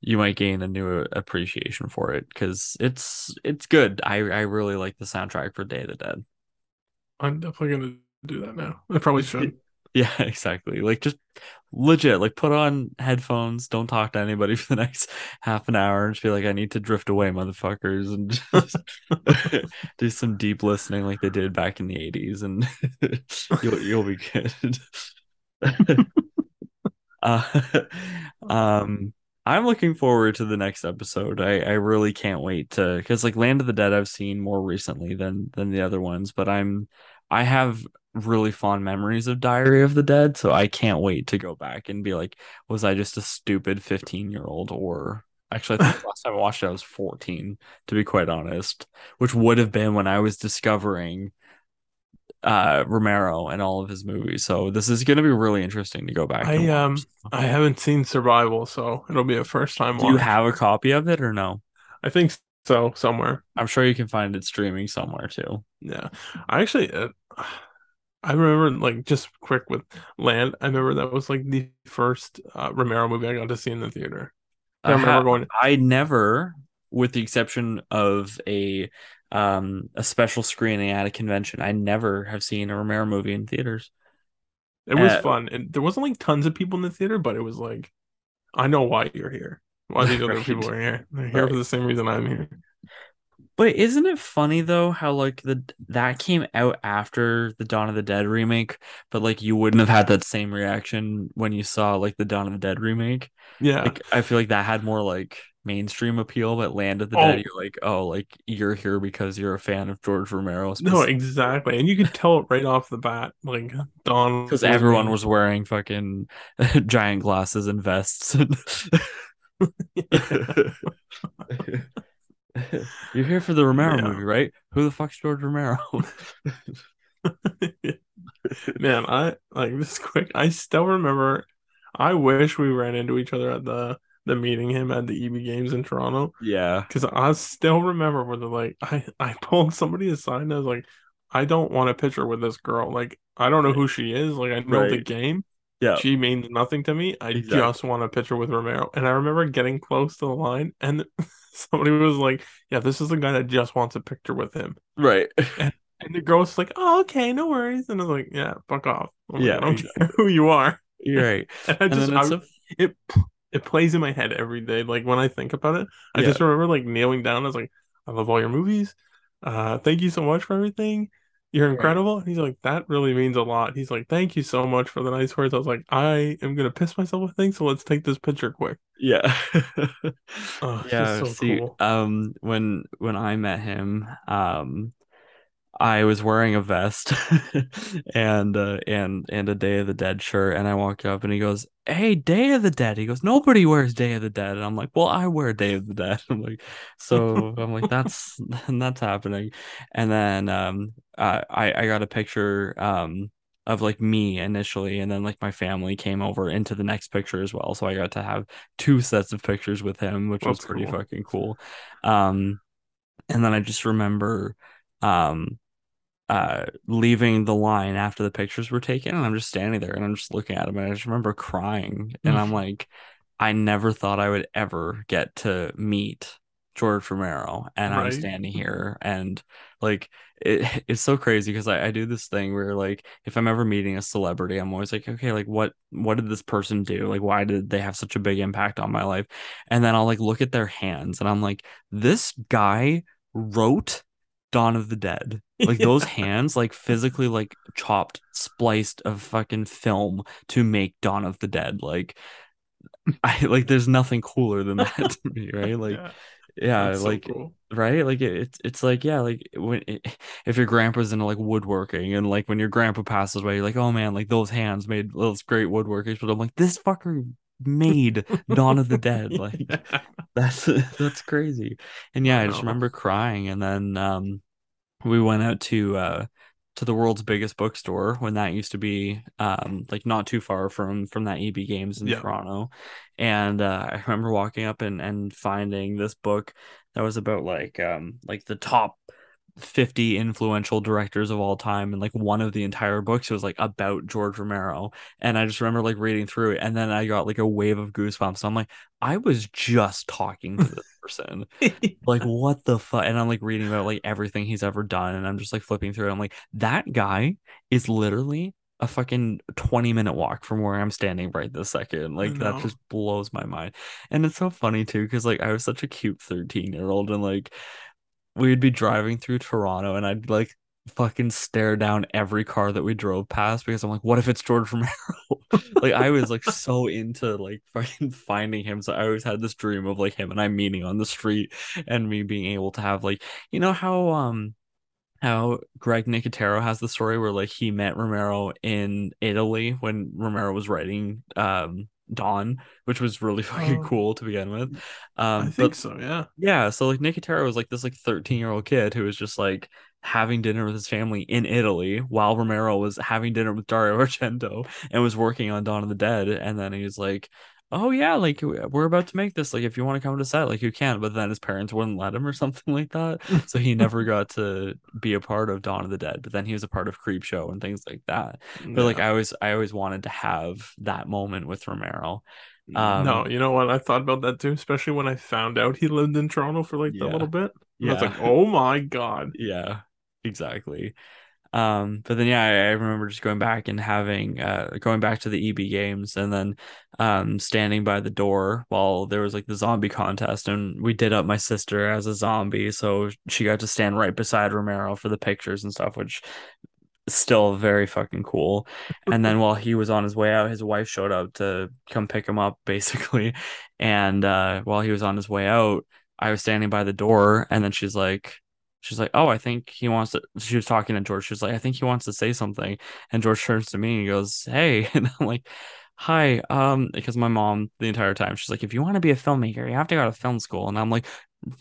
you might gain a new appreciation for it because it's it's good. I I really like the soundtrack for Day of the Dead. I'm definitely gonna do that now. I probably should. [laughs] Yeah, [laughs] exactly. Like just legit, like put on headphones, don't talk to anybody [laughs] for the next half an hour and just be like, I need to drift away, motherfuckers, and just do some deep listening like they did back in the 80s and you'll you'll be good. uh, um I'm looking forward to the next episode. I, I really can't wait to because like Land of the Dead I've seen more recently than than the other ones, but I'm I have really fond memories of Diary of the Dead, so I can't wait to go back and be like, was I just a stupid 15 year old? Or actually, I think [laughs] last time I watched it, I was 14, to be quite honest, which would have been when I was discovering uh Romero and all of his movies. So this is gonna be really interesting to go back. I watch. um I haven't seen Survival, so it'll be a first time Do you have a copy of it or no? I think so somewhere. I'm sure you can find it streaming somewhere too. Yeah. I actually uh, [sighs] I remember like just quick with Land. I remember that was like the first uh, Romero movie I got to see in the theater. I remember going. I never, with the exception of a um a special screening at a convention, I never have seen a Romero movie in theaters. It was Uh, fun, and there wasn't like tons of people in the theater, but it was like, I know why you're here. Why these [laughs] other people are here? They're here Right. for the same reason I'm here. But isn't it funny though how like the that came out after the Dawn of the Dead remake, but like you wouldn't have had that same reaction when you saw like the Dawn of the Dead remake? Yeah. Like I feel like that had more like mainstream appeal, that Land of the Oh. Dead, you're like, oh, like you're here because you're a fan of George Romero, No, exactly. And you could tell it right off the bat. Like Dawn because everyone was wearing fucking [laughs] giant glasses and vests. [laughs] You're here for the Romero Yeah. movie, right? Who the fuck's George Romero? [laughs] Man, I like this quick. I still remember. I wish we ran into each other at the the meeting him at the EB Games in Toronto yeah, because I still remember where they're like, I [laughs] I pulled somebody aside and I was like, I don't want a picture with this girl. Like I don't know who she is. Like I know the game. yeah, She means nothing to me. I Exactly. just want a picture with Romero. And I remember getting close to the line and [laughs] somebody was like, Yeah, this is the guy that just wants a picture with him. right. [laughs] And the girl was like, "Oh, okay, no worries." And I was like, "Yeah, fuck off. I'm like, Yeah, I don't care who you are." You're right. And I And just, I, a, it, it plays in my head every day. Like when I think about it, I Yeah. just remember like kneeling down. I was like, "I love all your movies. Uh, thank you so much for everything. You're incredible." And he's like, "That really means a lot." He's like, "Thank you so much for the nice words." I was like, "I am gonna piss myself. with things, so. Let's take this picture quick." yeah. [laughs] Oh, yeah, so see, cool. um, when when I met him, um, I was wearing a vest [laughs] and uh, and and a Day of the Dead shirt, and I walked up and he goes, "Hey, Day of the Dead." He goes, "Nobody wears Day of the Dead," and I'm like, "Well, I wear Day of the Dead." [laughs] I'm like, so [laughs] I'm like, "That's that's happening," and then um, uh, I I got a picture um of like me initially, and then like my family came over into the next picture as well, so I got to have two sets of pictures with him, which was pretty cool. fucking cool. Um, and then I just remember um uh leaving the line after the pictures were taken and I'm just standing there and I'm just looking at him and I just remember crying and I'm like I never thought I would ever get to meet George Romero and I'm standing here and like it, [laughs] it's so crazy because I, I do this thing where like if I'm ever meeting a celebrity I'm always like okay like what what did this person do? Like why did they have such a big impact on my life? And then I'll like look at their hands and I'm like this guy wrote Dawn of the Dead. Like [laughs] those hands, like physically like chopped, spliced of fucking film to make Dawn of the Dead. Like [laughs] I like there's nothing cooler than that to me, [laughs] right? Like yeah, yeah, that's so like cool. right? Like it, it's it's like yeah, like when if your grandpa's into like woodworking and like when your grandpa passes away, you're like, oh man, like those hands made those great woodworkers. But I'm like, this fucker made Dawn of the Dead. [laughs] Like Yeah. that's that's crazy. And yeah, I I just remember crying and then um we went out to uh to the world's biggest bookstore when that used to be um like not too far from from that EB Games in Yeah. Toronto. And uh I remember walking up and and finding this book that was about like um like the top 50 influential directors of all time and like one of the entire books was like about George Romero. And I just remember like reading through it and then I got like a wave of goosebumps. I'm like I was just talking to this person. [laughs] Like what the fuck and i'm like reading about like everything he's ever done and i'm just like flipping through it. i'm like that guy is literally a fucking 20 minute walk from where i'm standing right this second. Like that just blows my mind. And it's so funny too because like i was such a cute 13 year old and like we'd be driving through toronto and i'd like fucking stare down every car that we drove past because i'm like what if it's george romero [laughs] like I was like so into like fucking [laughs] finding him. So I always had this dream of like him and I meeting on the street and me being able to have like you know how um how Greg Nicotero has the story where like he met Romero in Italy when Romero was writing um Dawn, which was really [laughs] fucking Oh. cool to begin with. Um, I think but so, yeah. yeah, so like Nicotero was like this like 13 year old kid who was just like having dinner with his family in Italy while Romero was having dinner with Dario [laughs] Argento and was working on Dawn of the Dead. And then he was like, oh yeah, like we're about to make this. Like if you want to come to set, like you can. But then his parents wouldn't let him or [laughs] something like that. [laughs] So he never got to be a part of Dawn of the Dead. But then he was a part of Creepshow and things like that. But like I always I always wanted to have that moment with Romero. No, Um you know what? I thought about that too, especially when I found out he lived in Toronto for like that yeah. little bit. And I was Yeah. like, oh my God. [laughs] Yeah. Exactly. Um, but then yeah, I, I remember just going back and having uh going back to the EB games and then um standing by the door while there was like the zombie contest and we did up my sister as a zombie, so she got to stand right beside Romero for the pictures and stuff, which still very fucking cool. And then [laughs] while he was on his way out, his wife showed up to come pick him up [laughs] basically. And uh while he was on his way out, I was standing by the door and then she's like She's like, oh, I think he wants to. She was talking to George. She's like, I think he wants to say something. And George turns to me and he goes, hey. [laughs] And I'm like, hi. Um, because my mom, the entire time, she's like, if you want to be a filmmaker, you have to go to film school. And I'm like,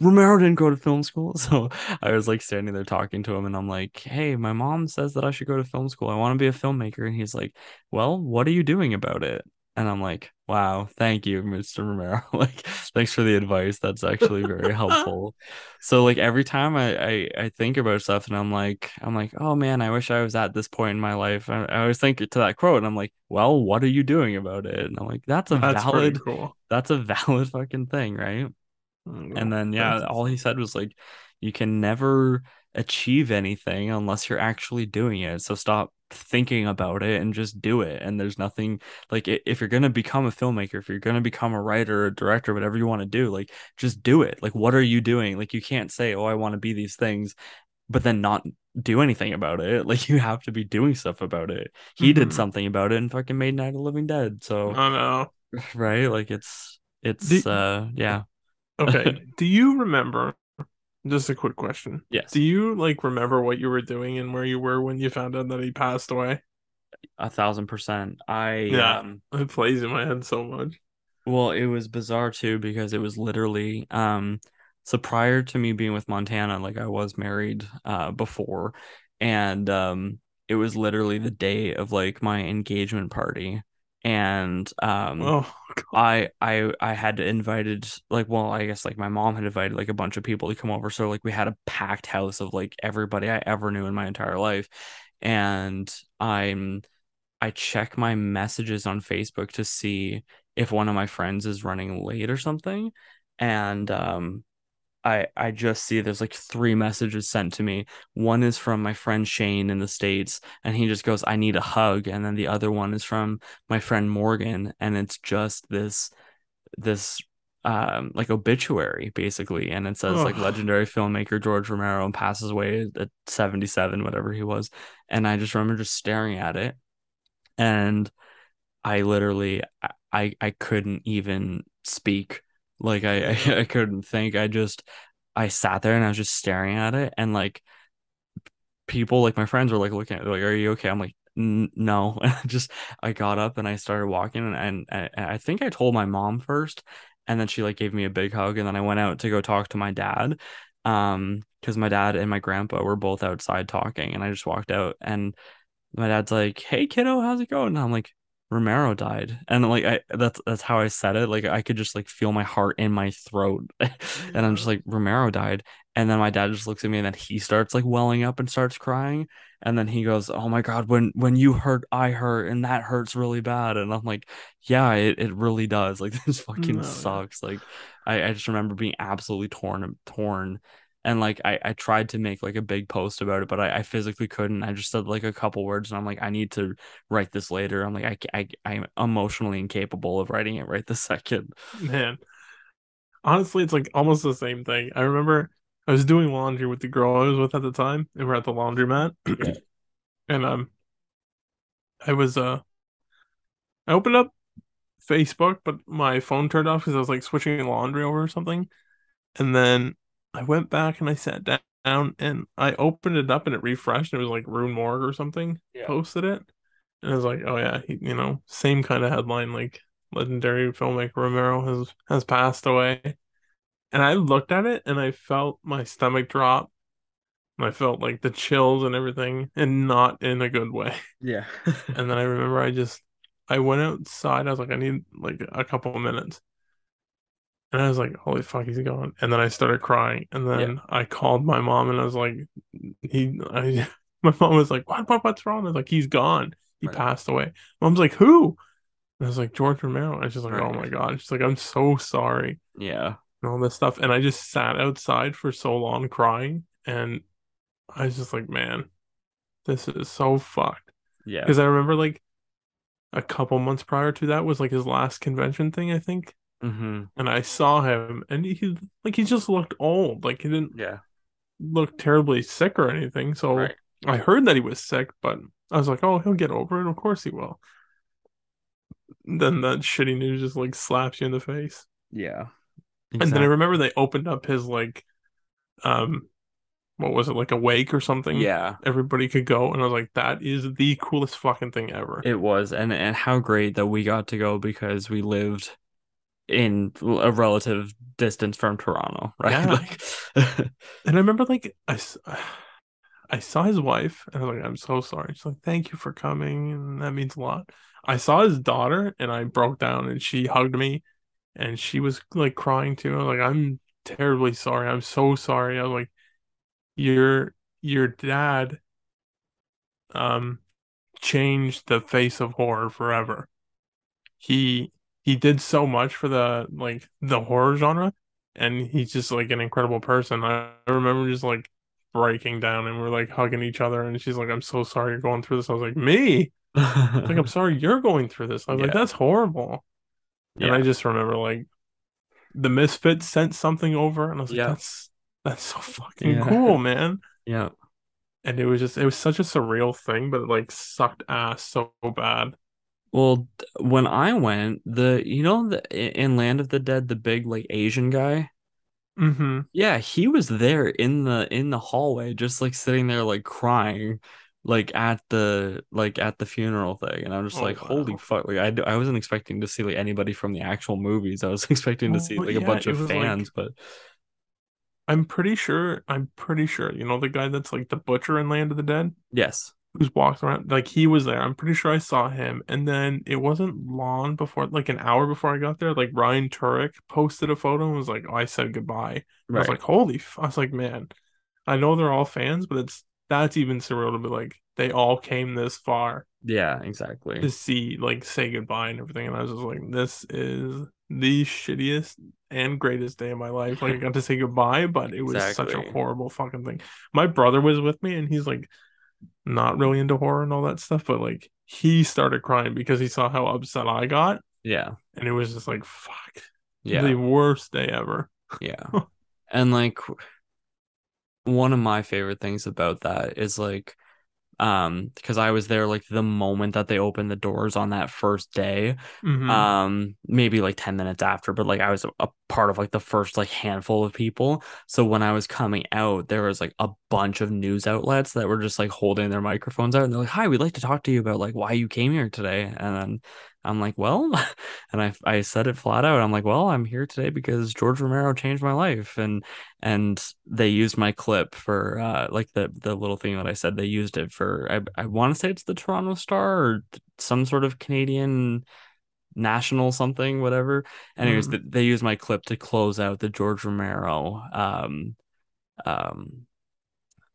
Romero didn't go to film school. [laughs] So I was like standing there talking to him and I'm like, hey, my mom says that I should go to film school. I want to be a filmmaker. And he's like, well, what are you doing about it? And I'm like, wow, thank you, Mr. Romero. [laughs] Like, thanks for the advice. That's actually very [laughs] helpful. So like every time I, I I think about stuff and I'm like I'm like oh man I wish I was at this point in my life I, I always think to that quote and I'm like well what are you doing about it and I'm like that's a That's valid cool. that's a valid fucking thing right oh, and Oh, then yeah all he said was like you can never achieve anything unless you're actually doing it. So stop thinking about it and just do it. And there's nothing like if you're going to become a filmmaker if you're going to become a writer or director whatever you want to do like just do it. Like what are you doing? Like you can't say oh I want to be these things but then not do anything about it. [laughs] Like you have to be doing stuff about it. He did hmm something about it and fucking made Night of Living Dead. So I know. [laughs] right? Like it's Do, it's uh yeah. Okay. [laughs] Do you remember? Just a quick question. yes Do you like remember what you were doing and where you were when you found out that he passed away? a thousand percent I Yeah. um It plays in my head so much. Well, it was bizarre too because it was literally um so prior to me being with Montana, like I was married uh before and um it was literally the day of like my engagement party and um Oh, [laughs] I I I had invited like well I guess like my mom had invited like a bunch of people to come over so like we had a packed house of like everybody I ever knew in my entire life and I'm I check my messages on Facebook to see if one of my friends is running late or something. And um I I just see there's like three messages sent to me. One is from my friend Shane in the States, and he just goes, I need a hug. And then the other one is from my friend Morgan, and it's just this this um like obituary basically and it says like legendary filmmaker George Romero passes away at 77 whatever he was and I just remember just staring at it and I literally I I couldn't even speak. Like I. [laughs] I, I couldn't think. I just I sat there and I was just staring at it and like people like my friends were like looking at like are you okay? I'm like no. [laughs] And I just I got up and I started walking and, and, and I think I told my mom first and then she like gave me a big hug and then I went out to go talk to my dad. Um because my dad and my grandpa were both outside talking and I just walked out and my dad's like, "Hey kiddo, how's it going?" And I'm like, "Romero died." And like I that's that's how I said it. Like I could just like feel my heart in my throat. [laughs] And I'm just like, "Romero died." And then my dad just looks at me and then he starts like welling up and starts crying. And then he goes, "Oh my God, when when you hurt, I hurt, and that hurts really bad." And I'm like, "Yeah, it, it really does. Like [laughs] this fucking No, yeah. sucks." Like I, I just remember being absolutely torn torn and like I, I tried to make like a big post about it, but I, I physically couldn't. I just said like a couple words, and I'm like, I need to write this later. I'm like, I, I I'm emotionally incapable of writing it right this [laughs] second. Man. Honestly, it's like almost the same thing. I remember I was doing laundry with the girl I was with at the time, and we're at the laundromat. [clears throat] And um I was uh I opened up Facebook, but my phone turned off because I was like switching laundry over or something. And then I went back and I sat down and I opened it up and it refreshed. And it was like Rue Morgue or something Yeah. posted it. And I was like, oh yeah, he, you know, same kind of headline, like legendary filmmaker Romero has has passed away. And I looked at it and I felt my stomach drop. And I felt like the chills and everything, and not in a good way. Yeah. [laughs] And then I remember I just I went outside. I was like, I need like a couple of minutes. And I was like, holy fuck, he's gone. And then I started crying. And then yeah. I called my mom and I was like, he, I, [laughs] my mom was like, what, what, what's wrong? I was like, he's gone. He right. passed away. Mom's like, who? And I was like, George Romero. I was just like, oh right. oh my God. She's like, I'm so sorry. Yeah. And all this stuff. And I just sat outside for so long crying. And I was just like, man, this is so fucked. Yeah. Because I remember like a couple months prior to that was like his last convention thing, I think. Mm-hmm. And I saw him, and he like he just looked old. Like he didn't yeah look terribly sick or anything. So right. I heard that he was sick, but I was like, oh, he'll get over it. Of course he will. Then that shitty news just like slaps you in the face. Yeah. Exactly. And then I remember they opened up his like, um, what was it like a wake or something? Yeah. Everybody could go, and I was like, that is the coolest fucking thing ever. It was, and and how great that we got to go because we lived in a relative distance from Toronto, [laughs] right? Yeah. Like, [laughs] and I remember like I, [sighs] I saw his wife and I was like, I'm so sorry. She's like, thank you for coming, and that means a lot. I saw his daughter and I broke down and she hugged me and she was like crying too. I was like, I'm terribly sorry. I'm so sorry. I was like, your your dad um changed the face of horror forever. He he did so much for the like the horror genre and he's just like an incredible person. I, I remember just like breaking down and we're like hugging each other and she's like, I'm so sorry you're going through this. I was like, Me? like, [laughs] I'm sorry you're going through this. I was yeah. like, that's horrible. Yeah. And I just remember like the Misfits sent something over and I was like, yeah. that's that's so fucking cool, [laughs] man. Yeah. And it was just it was such a surreal thing, but it like sucked ass so bad. Well, when I went, the you know the in Land of the Dead, the big like Asian guy. Mm-hmm. Yeah, he was there in the in the hallway, just like sitting there like crying, like at the like at the funeral thing, and I'm just oh, like, wow. holy fuck! Like I I wasn't expecting to see like anybody from the actual movies. I was [laughs] expecting to see like yeah, a bunch of fans, like, but I'm pretty sure. I'm pretty sure. You know the guy that's like the butcher in Land of the Dead. Yes who's walking around like he was there i'm pretty sure i saw him and then it wasn't long before like an hour before i got there like ryan turek posted a photo and was like oh, i said goodbye right. i was like holy f-. i was like man i know they're all fans but it's that's even surreal to be like they all came this far yeah exactly to see like say goodbye and everything and i was just like this is the shittiest and greatest day of my life like i got to say goodbye but it was exactly. such a horrible fucking thing my brother was with me and he's like not really into horror and all that stuff, but like he started crying because he saw how upset I got. Yeah. And it was just like, fuck. Yeah. The worst day ever. Yeah. [laughs] and like one of my favorite things about that is like um because I was there like the moment that they opened the doors on that first day. Mm-hmm. um maybe like 10 minutes after but like I was a part of like the first like handful of people. So when I was coming out there was like a bunch of news outlets that were just like holding their microphones out and they're like hi we'd like to talk to you about like why you came here today. And then I'm like, well, [laughs] and I I said it flat out. I'm like, well, I'm here today because George Romero changed my life, and and they used my clip for uh like the the little thing that I said. They used it for I I want to say it's the Toronto Star or some sort of Canadian national something whatever. Anyways, mm. they used my clip to close out the George Romero um um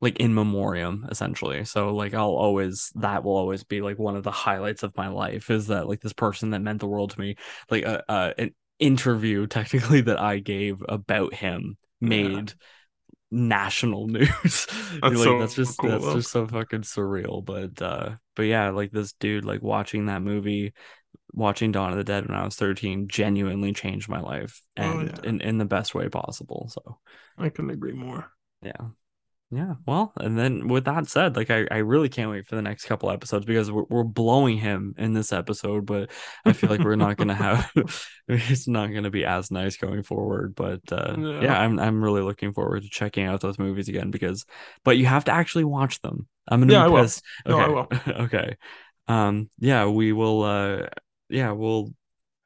like in memoriam essentially so like i'll always that will always be like one of the highlights of my life is that like this person that meant the world to me like a, uh, uh, an interview [laughs] technically that i gave about him made yeah. national [laughs] news that's, like, so that's just cool, that's just so fucking surreal but uh but yeah like this dude like watching that movie watching Dawn of the Dead when I was 13 genuinely changed my life oh, and oh, yeah. in, in the best way possible. So I couldn't agree more. Yeah. Yeah, well, and then with that said, like I, I really can't wait for the next couple episodes because we're, we're blowing him in this episode, but I feel like we're not gonna [laughs] have [laughs] it's not gonna be as nice going forward. But uh, yeah. yeah, I'm I'm really looking forward to checking out those movies again because, but you have to actually watch them. I'm gonna yeah, be pissed. I will. Okay. No, I will. [laughs] okay, um, yeah, we will. Uh, yeah, we'll.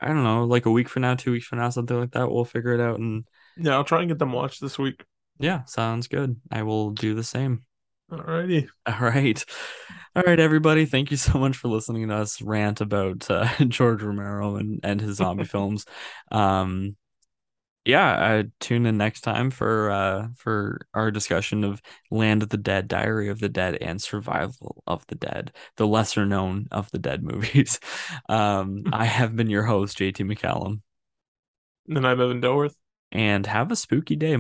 I don't know, like a week from now, two weeks from now, something like that. We'll figure it out and yeah, I'll try and get them watched this week. Yeah, sounds good. I will do the same. Alrighty. [laughs] All right. All right, everybody. Thank you so much for listening to us rant about uh, [laughs] George Romero and, and his zombie [laughs] films. Um, yeah, uh, tune in next time for uh, for our discussion of Land of the Dead, Diary of the Dead, and Survival of the Dead, the lesser known of the Dead movies. Um, I have been your host, JT McCallum. And I'm Evan Dilworth. And have a spooky day.